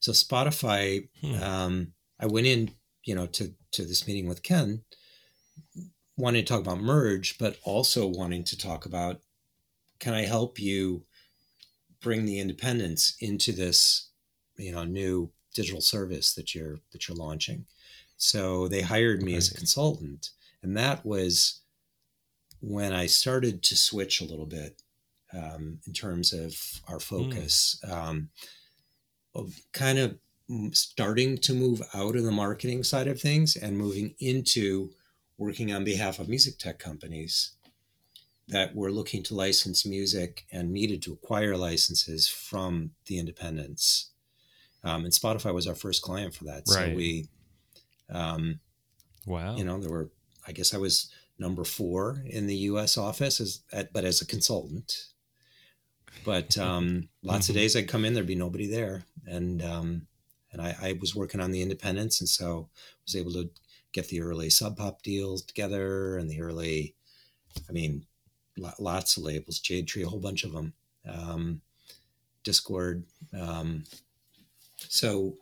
So Spotify, hmm. um, I went in, you know, to to this meeting with Ken, wanting to talk about merge, but also wanting to talk about, can I help you bring the independents into this, you know, new digital service that you're that you're launching? So they hired me as a consultant, and that was when I started to switch a little bit um, in terms of our hmm. focus. Mm. Um, of kind of starting to move out of the marketing side of things and moving into working on behalf of music tech companies that were looking to license music and needed to acquire licenses from the independents. Um, and Spotify was our first client for that. Right. So we, um, wow, you know, there were, I guess I was number four in the U.S. office as, at, but as a consultant. But um, lots mm-hmm. of days I'd come in, there'd be nobody there, and um, and I, I, was working on the independents, and so was able to get the early Sub Pop deals together and the early, I mean, lots of labels, Jade Tree, a whole bunch of them, um, Dischord. Um, so,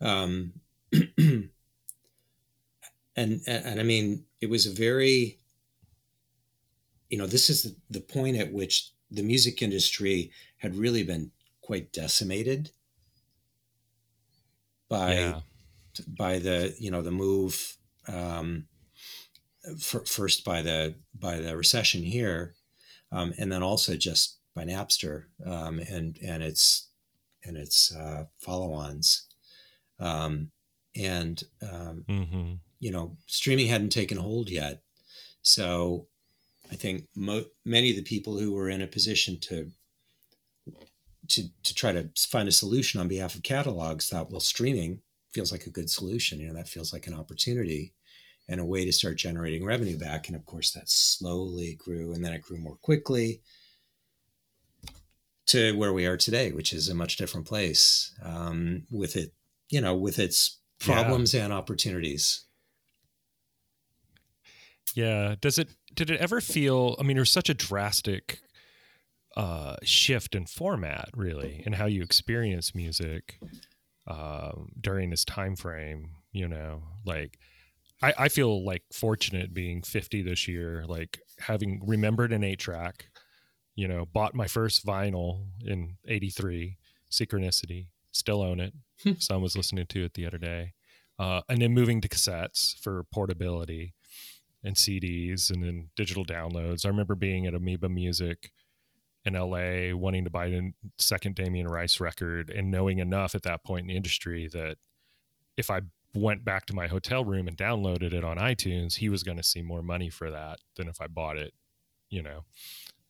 um, and, and and I mean, it was a very, you know, this is the, the point at which the music industry had really been quite decimated by yeah. by the you know the move um, for, first by the by the recession here, um, and then also just by Napster um, and and its and its uh, follow-ons, um, and um, mm-hmm. you know streaming hadn't taken hold yet, so I think mo- many of the people who were in a position to to to try to find a solution on behalf of catalogs thought, well, streaming feels like a good solution. You know, that feels like an opportunity and a way to start generating revenue back. And of course, that slowly grew, and then it grew more quickly to where we are today, which is a much different place um, with it, you know, with its problems yeah. and opportunities. Yeah. Does it did it ever feel? I mean, there's such a drastic uh, shift in format, really, and how you experience music um, during this time frame. You know, like I, I feel like fortunate being 50 this year, like having remembered an eight track, you know, bought my first vinyl in 83, Synchronicity, still own it. Hmm. Son was listening to it the other day. Uh, and then moving to cassettes for portability and CDs and then digital downloads. I remember being at Amoeba Music in LA wanting to buy the second Damien Rice record and knowing enough at that point in the industry that if I went back to my hotel room and downloaded it on iTunes, he was going to see more money for that than if I bought it, you know,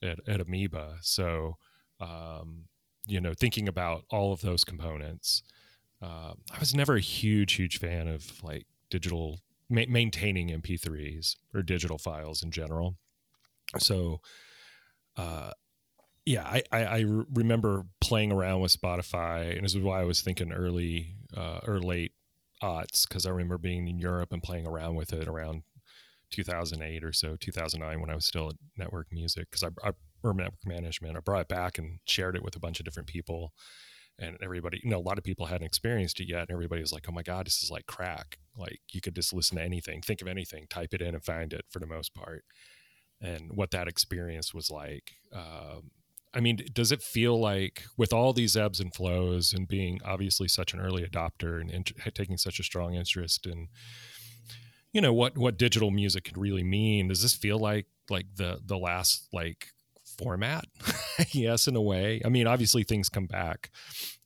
at, at Amoeba. So, um, you know, thinking about all of those components, uh, I was never a huge, huge fan of like digital ma- maintaining MP3s or digital files in general. So, uh, yeah, I, I, I remember playing around with Spotify, and this is why I was thinking early uh, or late aughts because I remember being in Europe and playing around with it around 2008 or so, 2009 when I was still at Network Music because I, I or Network Management. I brought it back and shared it with a bunch of different people, and everybody, you know, a lot of people hadn't experienced it yet, and everybody was like, "Oh my god, this is like crack! Like you could just listen to anything, think of anything, type it in, and find it for the most part." And what that experience was like. Um, I mean, does it feel like with all these ebbs and flows and being obviously such an early adopter and int- taking such a strong interest in, you know, what what digital music could really mean? Does this feel like like the the last like format? yes, in a way. I mean, obviously things come back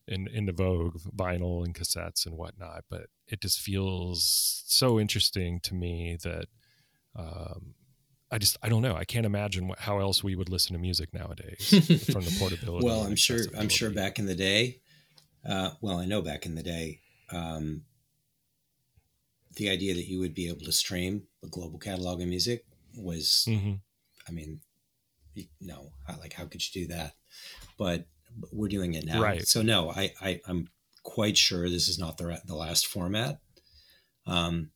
in in the vogue, vinyl and cassettes and whatnot, but it just feels so interesting to me that um, I just I don't know. I can't imagine what, how else we would listen to music nowadays from the portability. well, I'm sure I'm sure back in the day, uh, well, I know back in the day, um, the idea that you would be able to stream a global catalog of music was, mm-hmm. I mean, no, like how could you do that? But we're doing it now, right? So no, I, I I'm quite sure this is not the the last format. Um,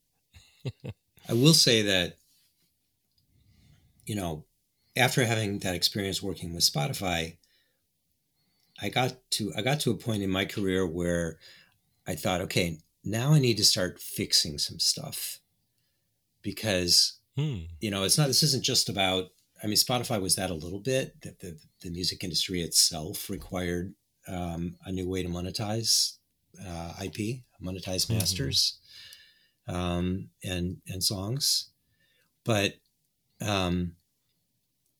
I will say that you know, after having that experience working with Spotify, I got to I got to a point in my career where I thought, okay, now I need to start fixing some stuff because hmm. you know it's not this isn't just about I mean Spotify was that a little bit that the, the music industry itself required um, a new way to monetize uh, IP, monetize mm-hmm. masters, um, and and songs, but um,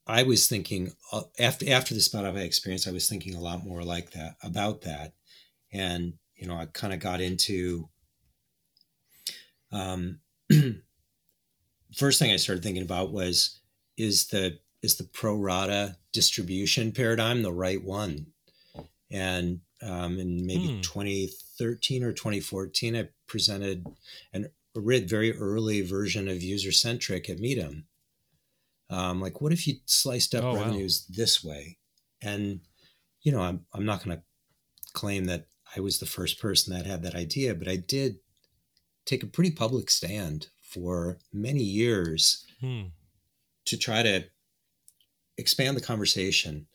I was thinking uh, after after the Spotify experience, I was thinking a lot more like that about that, and you know, I kind of got into. Um, first thing I started thinking about was is the is the pro rata distribution paradigm the right one? And um, in maybe hmm. 2013 or 2014, I presented an a very early version of user centric at Medium um, like, what if you sliced up oh, revenues wow. this way? And, you know, I'm, I'm not going to claim that I was the first person that had that idea, but I did take a pretty public stand for many years hmm. to try to expand the conversation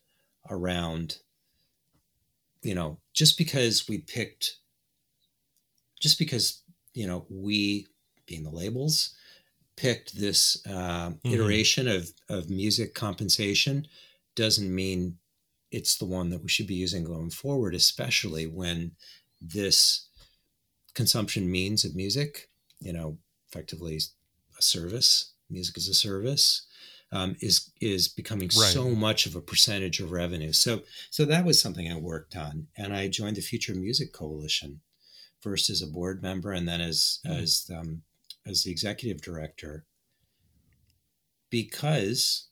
around, you know, just because we picked, just because, you know, we being the labels, picked this uh, mm-hmm. iteration of, of music compensation doesn't mean it's the one that we should be using going forward, especially when this consumption means of music, you know, effectively a service, music as a service, um, is is becoming right. so much of a percentage of revenue. So so that was something I worked on, and I joined the Future Music Coalition, first as a board member, and then as mm. as um, as the executive director because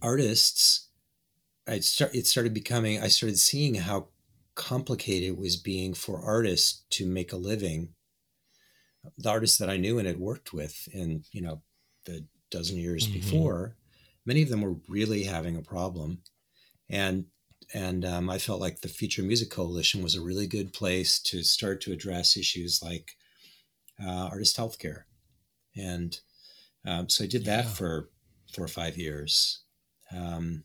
artists I start it started becoming I started seeing how complicated it was being for artists to make a living the artists that I knew and had worked with in you know the dozen years mm-hmm. before many of them were really having a problem and and um, I felt like the Future Music Coalition was a really good place to start to address issues like uh, artist healthcare, and um, so I did that yeah. for four or five years, um,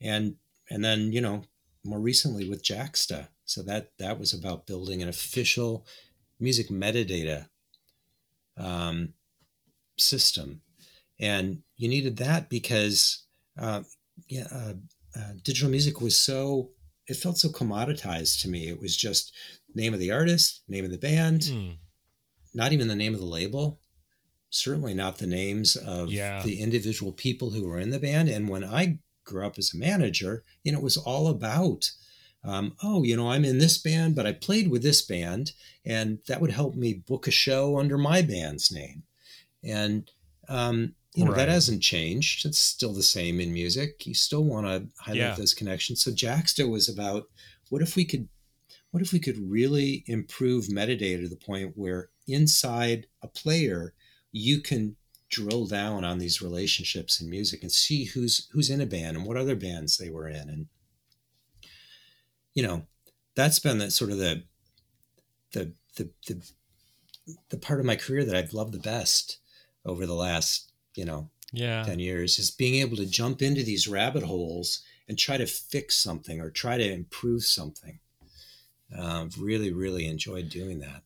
and and then you know more recently with Jaxsta. So that that was about building an official music metadata um, system, and you needed that because uh, yeah, uh, uh, digital music was so it felt so commoditized to me. It was just name of the artist, name of the band, mm. not even the name of the label, certainly not the names of yeah. the individual people who were in the band. And when I grew up as a manager, you know, it was all about, um, oh, you know, I'm in this band, but I played with this band, and that would help me book a show under my band's name. And, um, you know, right. that hasn't changed. It's still the same in music. You still want to highlight yeah. those connections. So Jaxsta was about what if we could what if we could really improve metadata to the point where inside a player you can drill down on these relationships in music and see who's who's in a band and what other bands they were in. And you know that's been the sort of the the the the, the part of my career that I've loved the best over the last you know yeah. 10 years is being able to jump into these rabbit holes and try to fix something or try to improve something. Uh, really really enjoyed doing that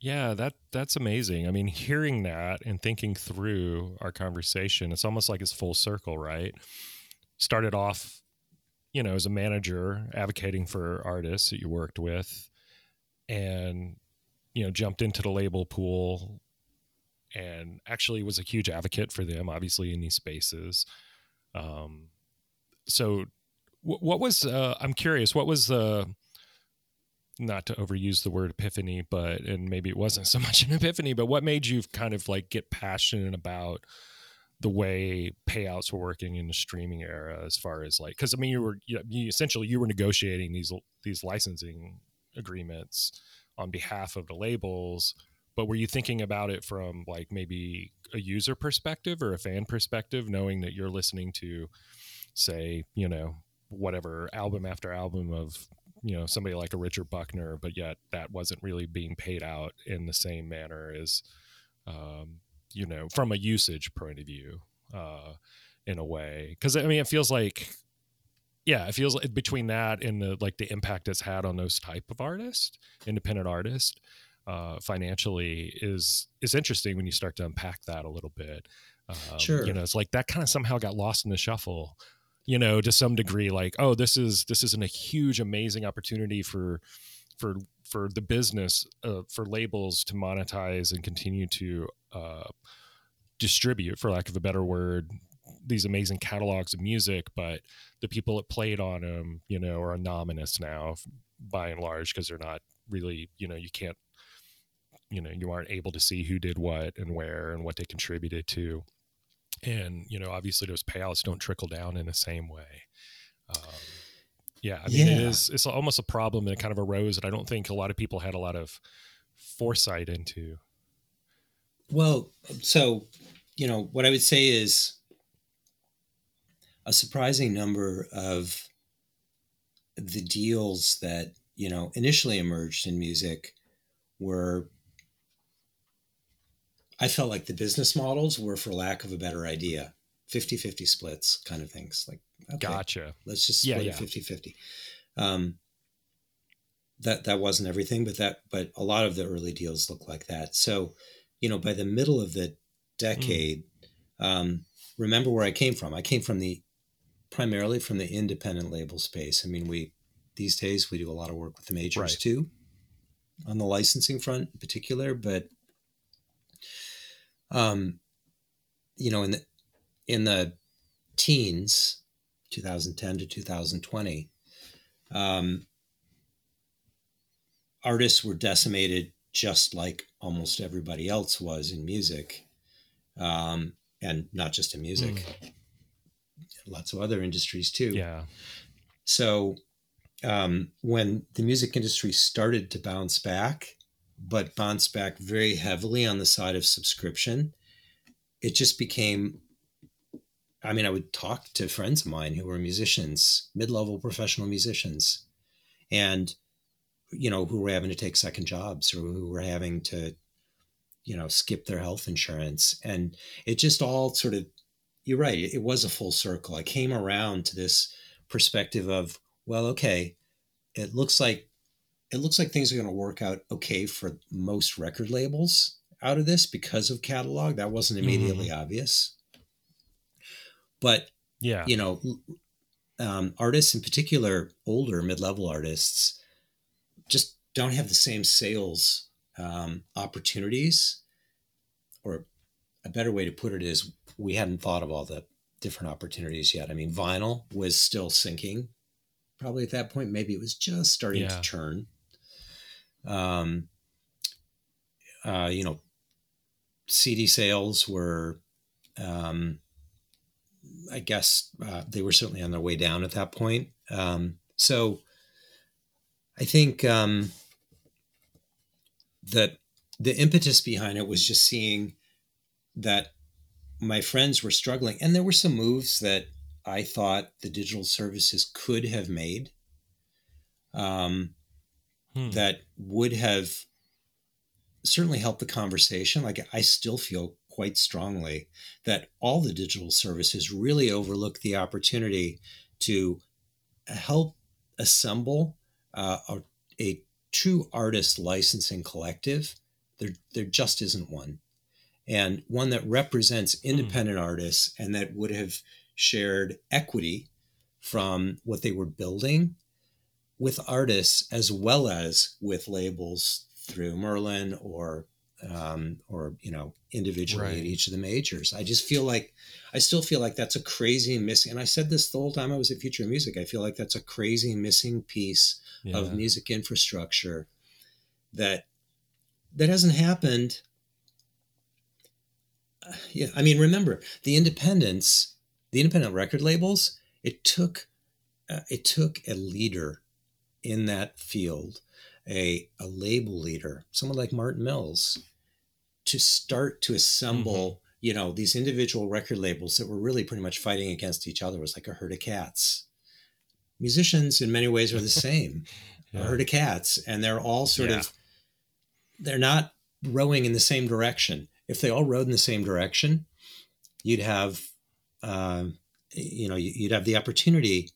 yeah, that that's amazing. I mean, hearing that and thinking through our conversation, it's almost like it's full circle, right? Started off, you know, as a manager advocating for artists that you worked with and you know, jumped into the label pool and actually was a huge advocate for them obviously in these spaces. Um so what was uh I'm curious, what was the not to overuse the word epiphany, but and maybe it wasn't so much an epiphany, but what made you kind of like get passionate about the way payouts were working in the streaming era as far as like because I mean you were you, essentially you were negotiating these these licensing agreements on behalf of the labels but were you thinking about it from like maybe a user perspective or a fan perspective knowing that you're listening to say you know whatever album after album of you know somebody like a Richard Buckner, but yet that wasn't really being paid out in the same manner as um, you know from a usage point of view uh, in a way. Because I mean, it feels like yeah, it feels like between that and the like the impact it's had on those type of artists, independent artists, uh, financially is is interesting when you start to unpack that a little bit. Um, sure, you know, it's like that kind of somehow got lost in the shuffle you know to some degree like oh this is this isn't a huge amazing opportunity for for for the business uh, for labels to monetize and continue to uh, distribute for lack of a better word these amazing catalogs of music but the people that played on them you know are anonymous now by and large because they're not really you know you can't you know you aren't able to see who did what and where and what they contributed to and you know obviously those payouts don't trickle down in the same way um, yeah i mean yeah. it is it's almost a problem that kind of arose that i don't think a lot of people had a lot of foresight into well so you know what i would say is a surprising number of the deals that you know initially emerged in music were I felt like the business models were, for lack of a better idea, 50 50 splits kind of things. Like, okay, gotcha. Let's just split yeah, yeah. 50 50. Um, that, that wasn't everything, but that, but a lot of the early deals look like that. So, you know, by the middle of the decade, mm. um, remember where I came from. I came from the primarily from the independent label space. I mean, we these days we do a lot of work with the majors right. too, on the licensing front in particular. But um, you know, in the in the teens, 2010 to 2020, um, artists were decimated just like almost everybody else was in music, um, and not just in music, mm. lots of other industries too. Yeah. So um, when the music industry started to bounce back, but bounced back very heavily on the side of subscription. It just became I mean, I would talk to friends of mine who were musicians, mid-level professional musicians, and you know, who were having to take second jobs or who were having to, you know, skip their health insurance. And it just all sort of, you're right. It was a full circle. I came around to this perspective of, well, okay, it looks like it looks like things are going to work out okay for most record labels out of this because of catalog. That wasn't immediately mm-hmm. obvious. But yeah, you know, um, artists in particular, older mid-level artists, just don't have the same sales um, opportunities. Or a better way to put it is, we hadn't thought of all the different opportunities yet. I mean, vinyl was still sinking. Probably at that point, maybe it was just starting yeah. to turn. Um, uh, you know, CD sales were, um, I guess, uh, they were certainly on their way down at that point. Um, so I think um, that the impetus behind it was just seeing that my friends were struggling, and there were some moves that I thought the digital services could have made um, hmm. that would have certainly helped the conversation. Like I still feel quite strongly that all the digital services really overlook the opportunity to help assemble uh, a, a true artist licensing collective. There, there just isn't one and one that represents hmm. independent mm. artists and that would have shared equity from what they were building with artists as well as with labels through Merlin or um, or you know individually right. at each of the majors. I just feel like I still feel like that's a crazy missing. And I said this the whole time I was at Future Music. I feel like that's a crazy missing piece yeah. of music infrastructure that that hasn't happened yeah, I mean, remember the independents, the independent record labels. It took, uh, it took a leader in that field, a a label leader, someone like Martin Mills, to start to assemble. Mm-hmm. You know, these individual record labels that were really pretty much fighting against each other it was like a herd of cats. Musicians, in many ways, are the same. yeah. A herd of cats, and they're all sort yeah. of, they're not rowing in the same direction if they all rowed in the same direction, you'd have, uh, you know, you'd have the opportunity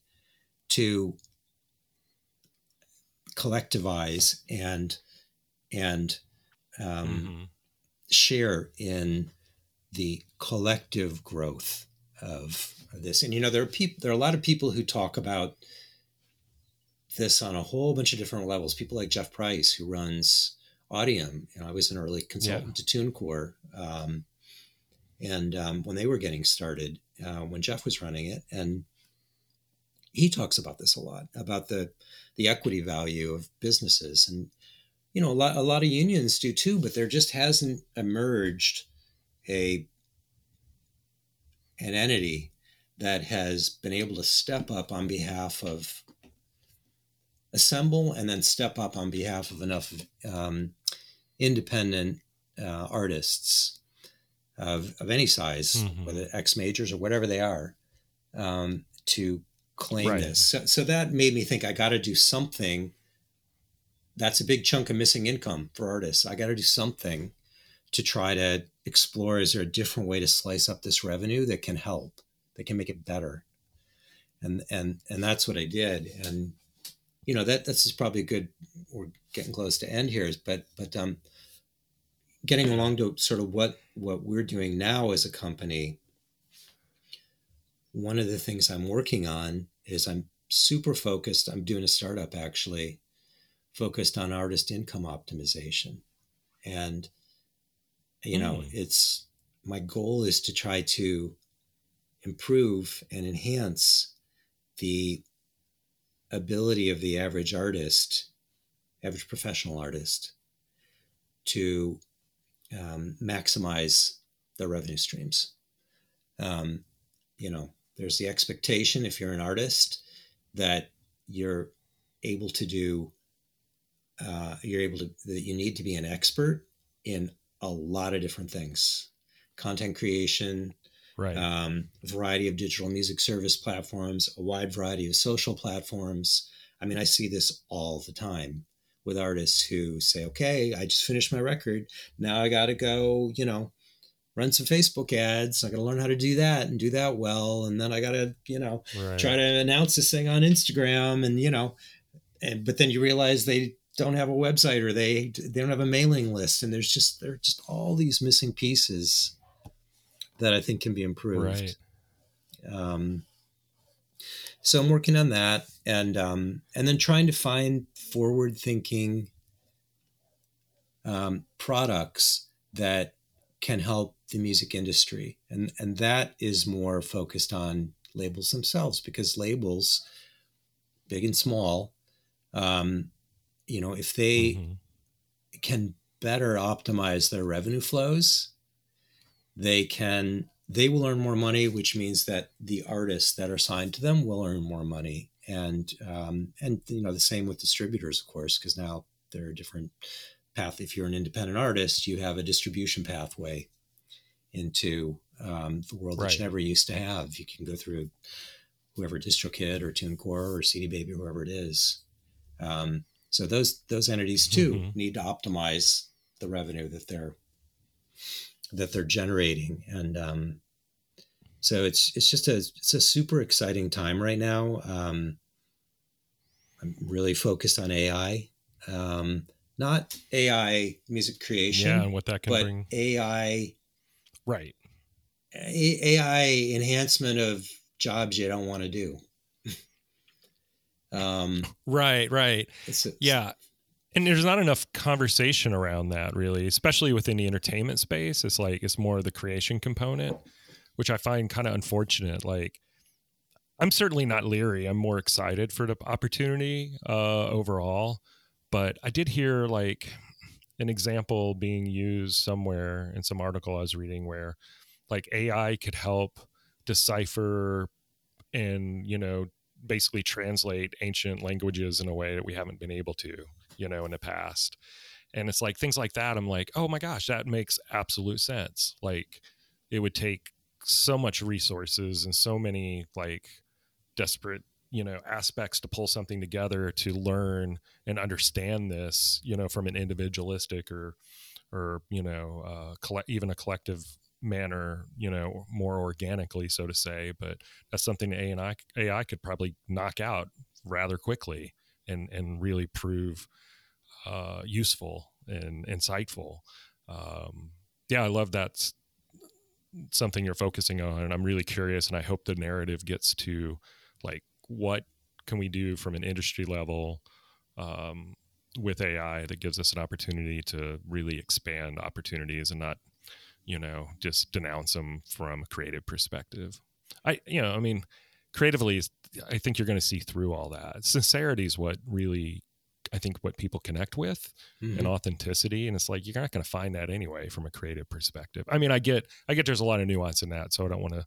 to collectivize and and um, mm-hmm. share in the collective growth of this. And you know, there are people, there are a lot of people who talk about this on a whole bunch of different levels. People like Jeff Price, who runs Audiam, You know, I was an early consultant yeah. to TuneCore, um, and um, when they were getting started, uh, when Jeff was running it, and he talks about this a lot about the the equity value of businesses, and you know, a lot a lot of unions do too, but there just hasn't emerged a an entity that has been able to step up on behalf of assemble and then step up on behalf of enough um, independent uh, artists of, of any size, mm-hmm. whether X majors or whatever they are, um, to claim right. this. So, so that made me think I got to do something. That's a big chunk of missing income for artists. I got to do something to try to explore is there a different way to slice up this revenue that can help, that can make it better? And and and that's what I did. And you know that this is probably a good. We're getting close to end here, but but um, getting along to sort of what what we're doing now as a company one of the things i'm working on is i'm super focused i'm doing a startup actually focused on artist income optimization and you know mm. it's my goal is to try to improve and enhance the ability of the average artist average professional artist to um, maximize the revenue streams. Um, you know, there's the expectation if you're an artist that you're able to do, uh, you're able to, that you need to be an expert in a lot of different things content creation, right. um, variety of digital music service platforms, a wide variety of social platforms. I mean, I see this all the time with artists who say, okay, I just finished my record. Now I got to go, you know, run some Facebook ads. I got to learn how to do that and do that well. And then I got to, you know, right. try to announce this thing on Instagram and, you know, and, but then you realize they don't have a website or they, they don't have a mailing list. And there's just, there are just all these missing pieces that I think can be improved. Right. Um, so I'm working on that and, um, and then trying to find forward thinking, um, products that can help the music industry. And and that is more focused on labels themselves because labels big and small um, you know if they mm-hmm. can better optimize their revenue flows they can they will earn more money which means that the artists that are signed to them will earn more money. And um, and you know the same with distributors of course because now there are different path if you're an independent artist you have a distribution pathway into um, the world right. that you never used to have. You can go through whoever DistroKid or TuneCore or CD Baby, whoever it is. Um, so those those entities too mm-hmm. need to optimize the revenue that they're that they're generating, and um, so it's it's just a it's a super exciting time right now. Um, I'm really focused on AI, um, not AI music creation, yeah, and what that can but bring. AI Right. AI enhancement of jobs you don't want to do. um, right, right. It's, it's, yeah. And there's not enough conversation around that really, especially within the entertainment space. It's like it's more the creation component, which I find kind of unfortunate. Like I'm certainly not leery. I'm more excited for the opportunity uh, overall. But I did hear like an example being used somewhere in some article I was reading where like AI could help decipher and, you know, basically translate ancient languages in a way that we haven't been able to, you know, in the past. And it's like things like that. I'm like, oh my gosh, that makes absolute sense. Like it would take so much resources and so many like desperate you know aspects to pull something together to learn and understand this you know from an individualistic or or you know uh, coll- even a collective manner you know more organically so to say. But that's something AI AI could probably knock out rather quickly and and really prove uh, useful and insightful. Um, yeah I love that something you're focusing on and I'm really curious and I hope the narrative gets to like what can we do from an industry level um, with AI that gives us an opportunity to really expand opportunities and not, you know, just denounce them from a creative perspective. I, you know, I mean, creatively, I think you're going to see through all that. Sincerity is what really, I think, what people connect with, mm-hmm. and authenticity. And it's like you're not going to find that anyway from a creative perspective. I mean, I get, I get, there's a lot of nuance in that, so I don't want to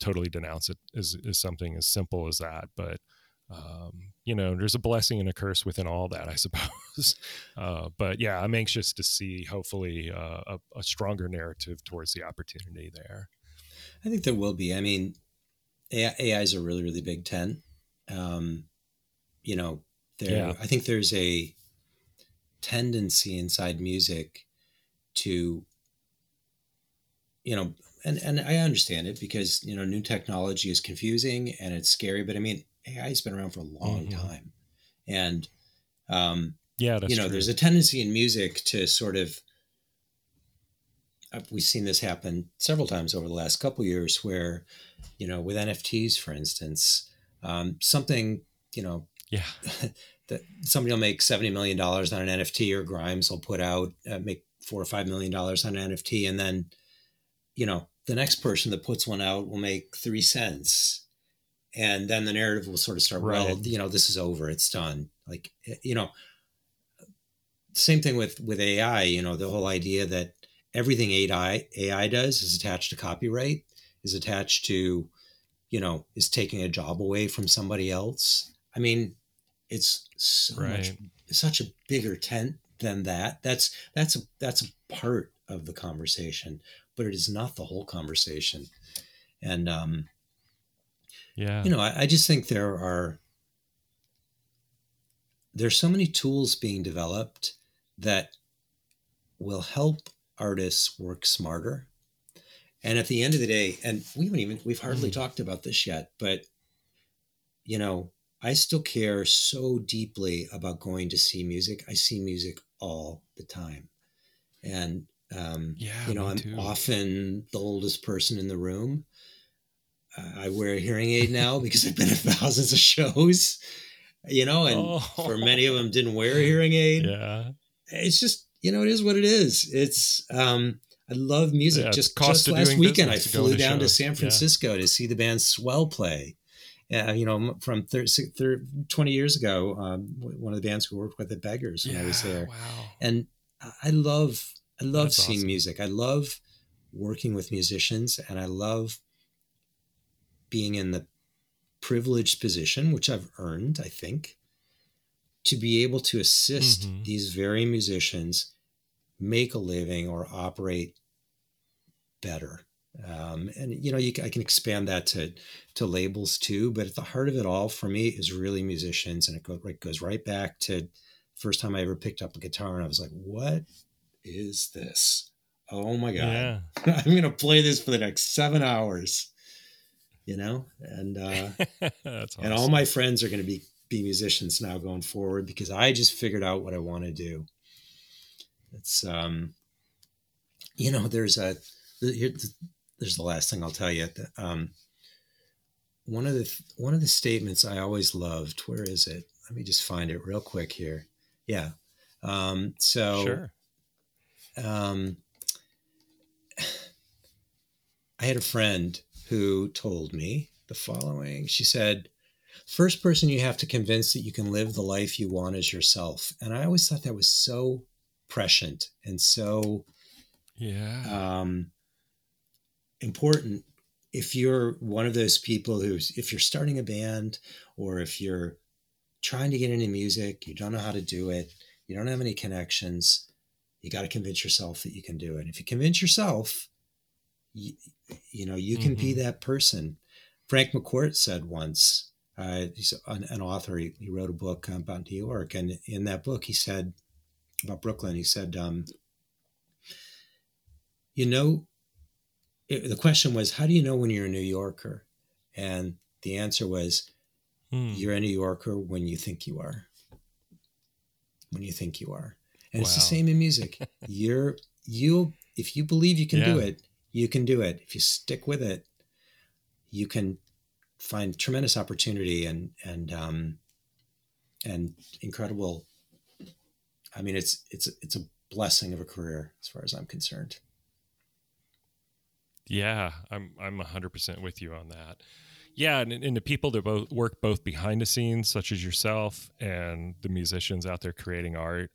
totally denounce it as, as something as simple as that. But um, you know, there's a blessing and a curse within all that, I suppose. Uh, but yeah, I'm anxious to see hopefully uh, a, a, stronger narrative towards the opportunity there. I think there will be. I mean, AI, AI is a really, really big tent. Um, you know, there. Yeah. I think there's a tendency inside music to, you know, and and I understand it because you know new technology is confusing and it's scary. But I mean, AI has been around for a long mm-hmm. time, and um, yeah, you know, true. there's a tendency in music to sort of uh, we've seen this happen several times over the last couple years, where you know, with NFTs, for instance, um, something you know, yeah. that somebody will make seventy million dollars on an NFT, or Grimes will put out uh, make four or five million dollars on an NFT, and then you know the next person that puts one out will make three cents. And then the narrative will sort of start right. well you know this is over it's done. Like eh, you know same thing with with ai you know the whole idea that everything ai ai does is attached to copyright is attached to you know is taking a job away from somebody else. I mean it's so right. much such a bigger tent than that. That's that's a that's a part of the conversation but it is not the whole conversation and um yeah. You know, I, I just think there are there's so many tools being developed that will help artists work smarter And at the end of the day, and we haven't even we've hardly mm-hmm. talked about this yet, but you know, I still care so deeply about going to see music. I see music all the time. And um, yeah, you know, I'm too. often the oldest person in the room. Uh, I wear a hearing aid now because I've been at thousands of shows, you know, and oh. for many of them didn't wear a hearing aid. Yeah. It's just, you know, it is what it is. It's, um, I love music. Yeah, just, just last weekend, I flew down to San Francisco yeah. to see the band Swell play. Uh, you know, from 30, 30, 20 years ago, um, one of the bands who worked with the Beggars when yeah, I was there. Wow. And I love, I love That's seeing awesome. music. I love working with musicians and I love being in the privileged position, which I've earned, I think, to be able to assist mm-hmm. these very musicians make a living or operate better. Um, and you know, you, I can expand that to to labels too. But at the heart of it all, for me, is really musicians, and it, go, it goes right back to first time I ever picked up a guitar, and I was like, "What is this? Oh my god! Yeah. I'm gonna play this for the next seven hours." You know, and uh, awesome. and all my friends are gonna be be musicians now going forward because I just figured out what I want to do. It's um, you know, there's a here, there's the last thing I'll tell you. Um, one of the one of the statements I always loved. Where is it? Let me just find it real quick here. Yeah. Um, so. Sure. Um, I had a friend who told me the following. She said, First person you have to convince that you can live the life you want is yourself. And I always thought that was so prescient and so yeah um, important if you're one of those people who's if you're starting a band or if you're trying to get into music you don't know how to do it you don't have any connections you got to convince yourself that you can do it And if you convince yourself you, you know you can mm-hmm. be that person frank mccourt said once uh, he's an, an author he, he, wrote a book about new york and in that book he said about brooklyn he said um, you know it, the question was, how do you know when you're a New Yorker? And the answer was, hmm. you're a New Yorker when you think you are. When you think you are. And wow. it's the same in music. you're, you, if you believe you can yeah. do it, you can do it. If you stick with it, you can find tremendous opportunity and, and, um, and incredible. I mean, it's, it's, it's a blessing of a career as far as I'm concerned. Yeah, I'm I'm 100% with you on that. Yeah, and, and the people that both work both behind the scenes, such as yourself, and the musicians out there creating art.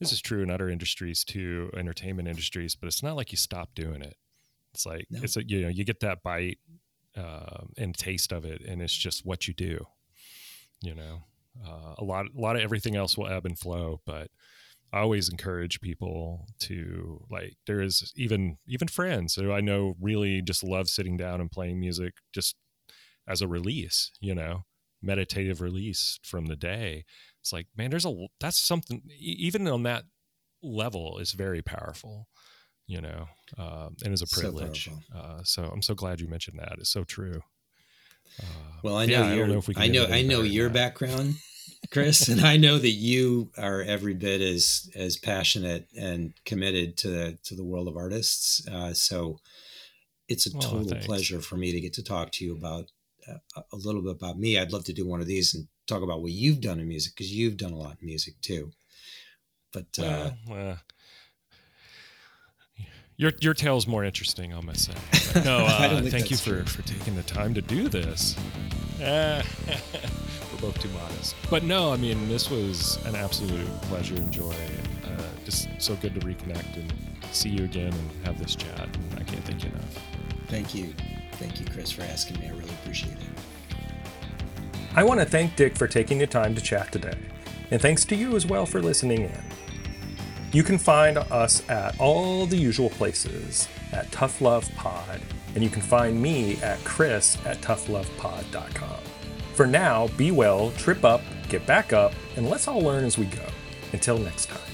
This is true in other industries too, entertainment industries. But it's not like you stop doing it. It's like no. it's a, you know you get that bite uh, and taste of it, and it's just what you do. You know, uh, a lot a lot of everything else will ebb and flow, but I always encourage people to like there is even even friends who I know really just love sitting down and playing music just as a release, you know, meditative release from the day. It's like, man, there's a that's something even on that level is very powerful, you know, uh, and is a privilege. So, uh, so, I'm so glad you mentioned that. It's so true. Uh, well, I know yeah, your, I, know, I know, I know your background Chris, and I know that you are every bit as as passionate and committed to the to the world of artists. Uh, so it's a total pleasure for me to get to talk to you about uh, a little bit about me. I'd love to do one of these and talk about what you've done in music because you've done a lot in music too. But uh, well, your your tale's more interesting, I must say. no, uh, thank you for, for taking the time to do this. we're both too modest, but no, I mean this was an absolute pleasure and joy, and uh, just so good to reconnect and see you again and have this chat. And I can't thank you enough. Thank you, thank you, Chris, for asking me. I really appreciate it. I want to thank Dick for taking the time to chat today, and thanks to you as well for listening in. You can find us at all the usual places at Tough Love Pod, and you can find me at Chris at toughlovepod.com. For now, be well, trip up, get back up, and let's all learn as we go. Until next time.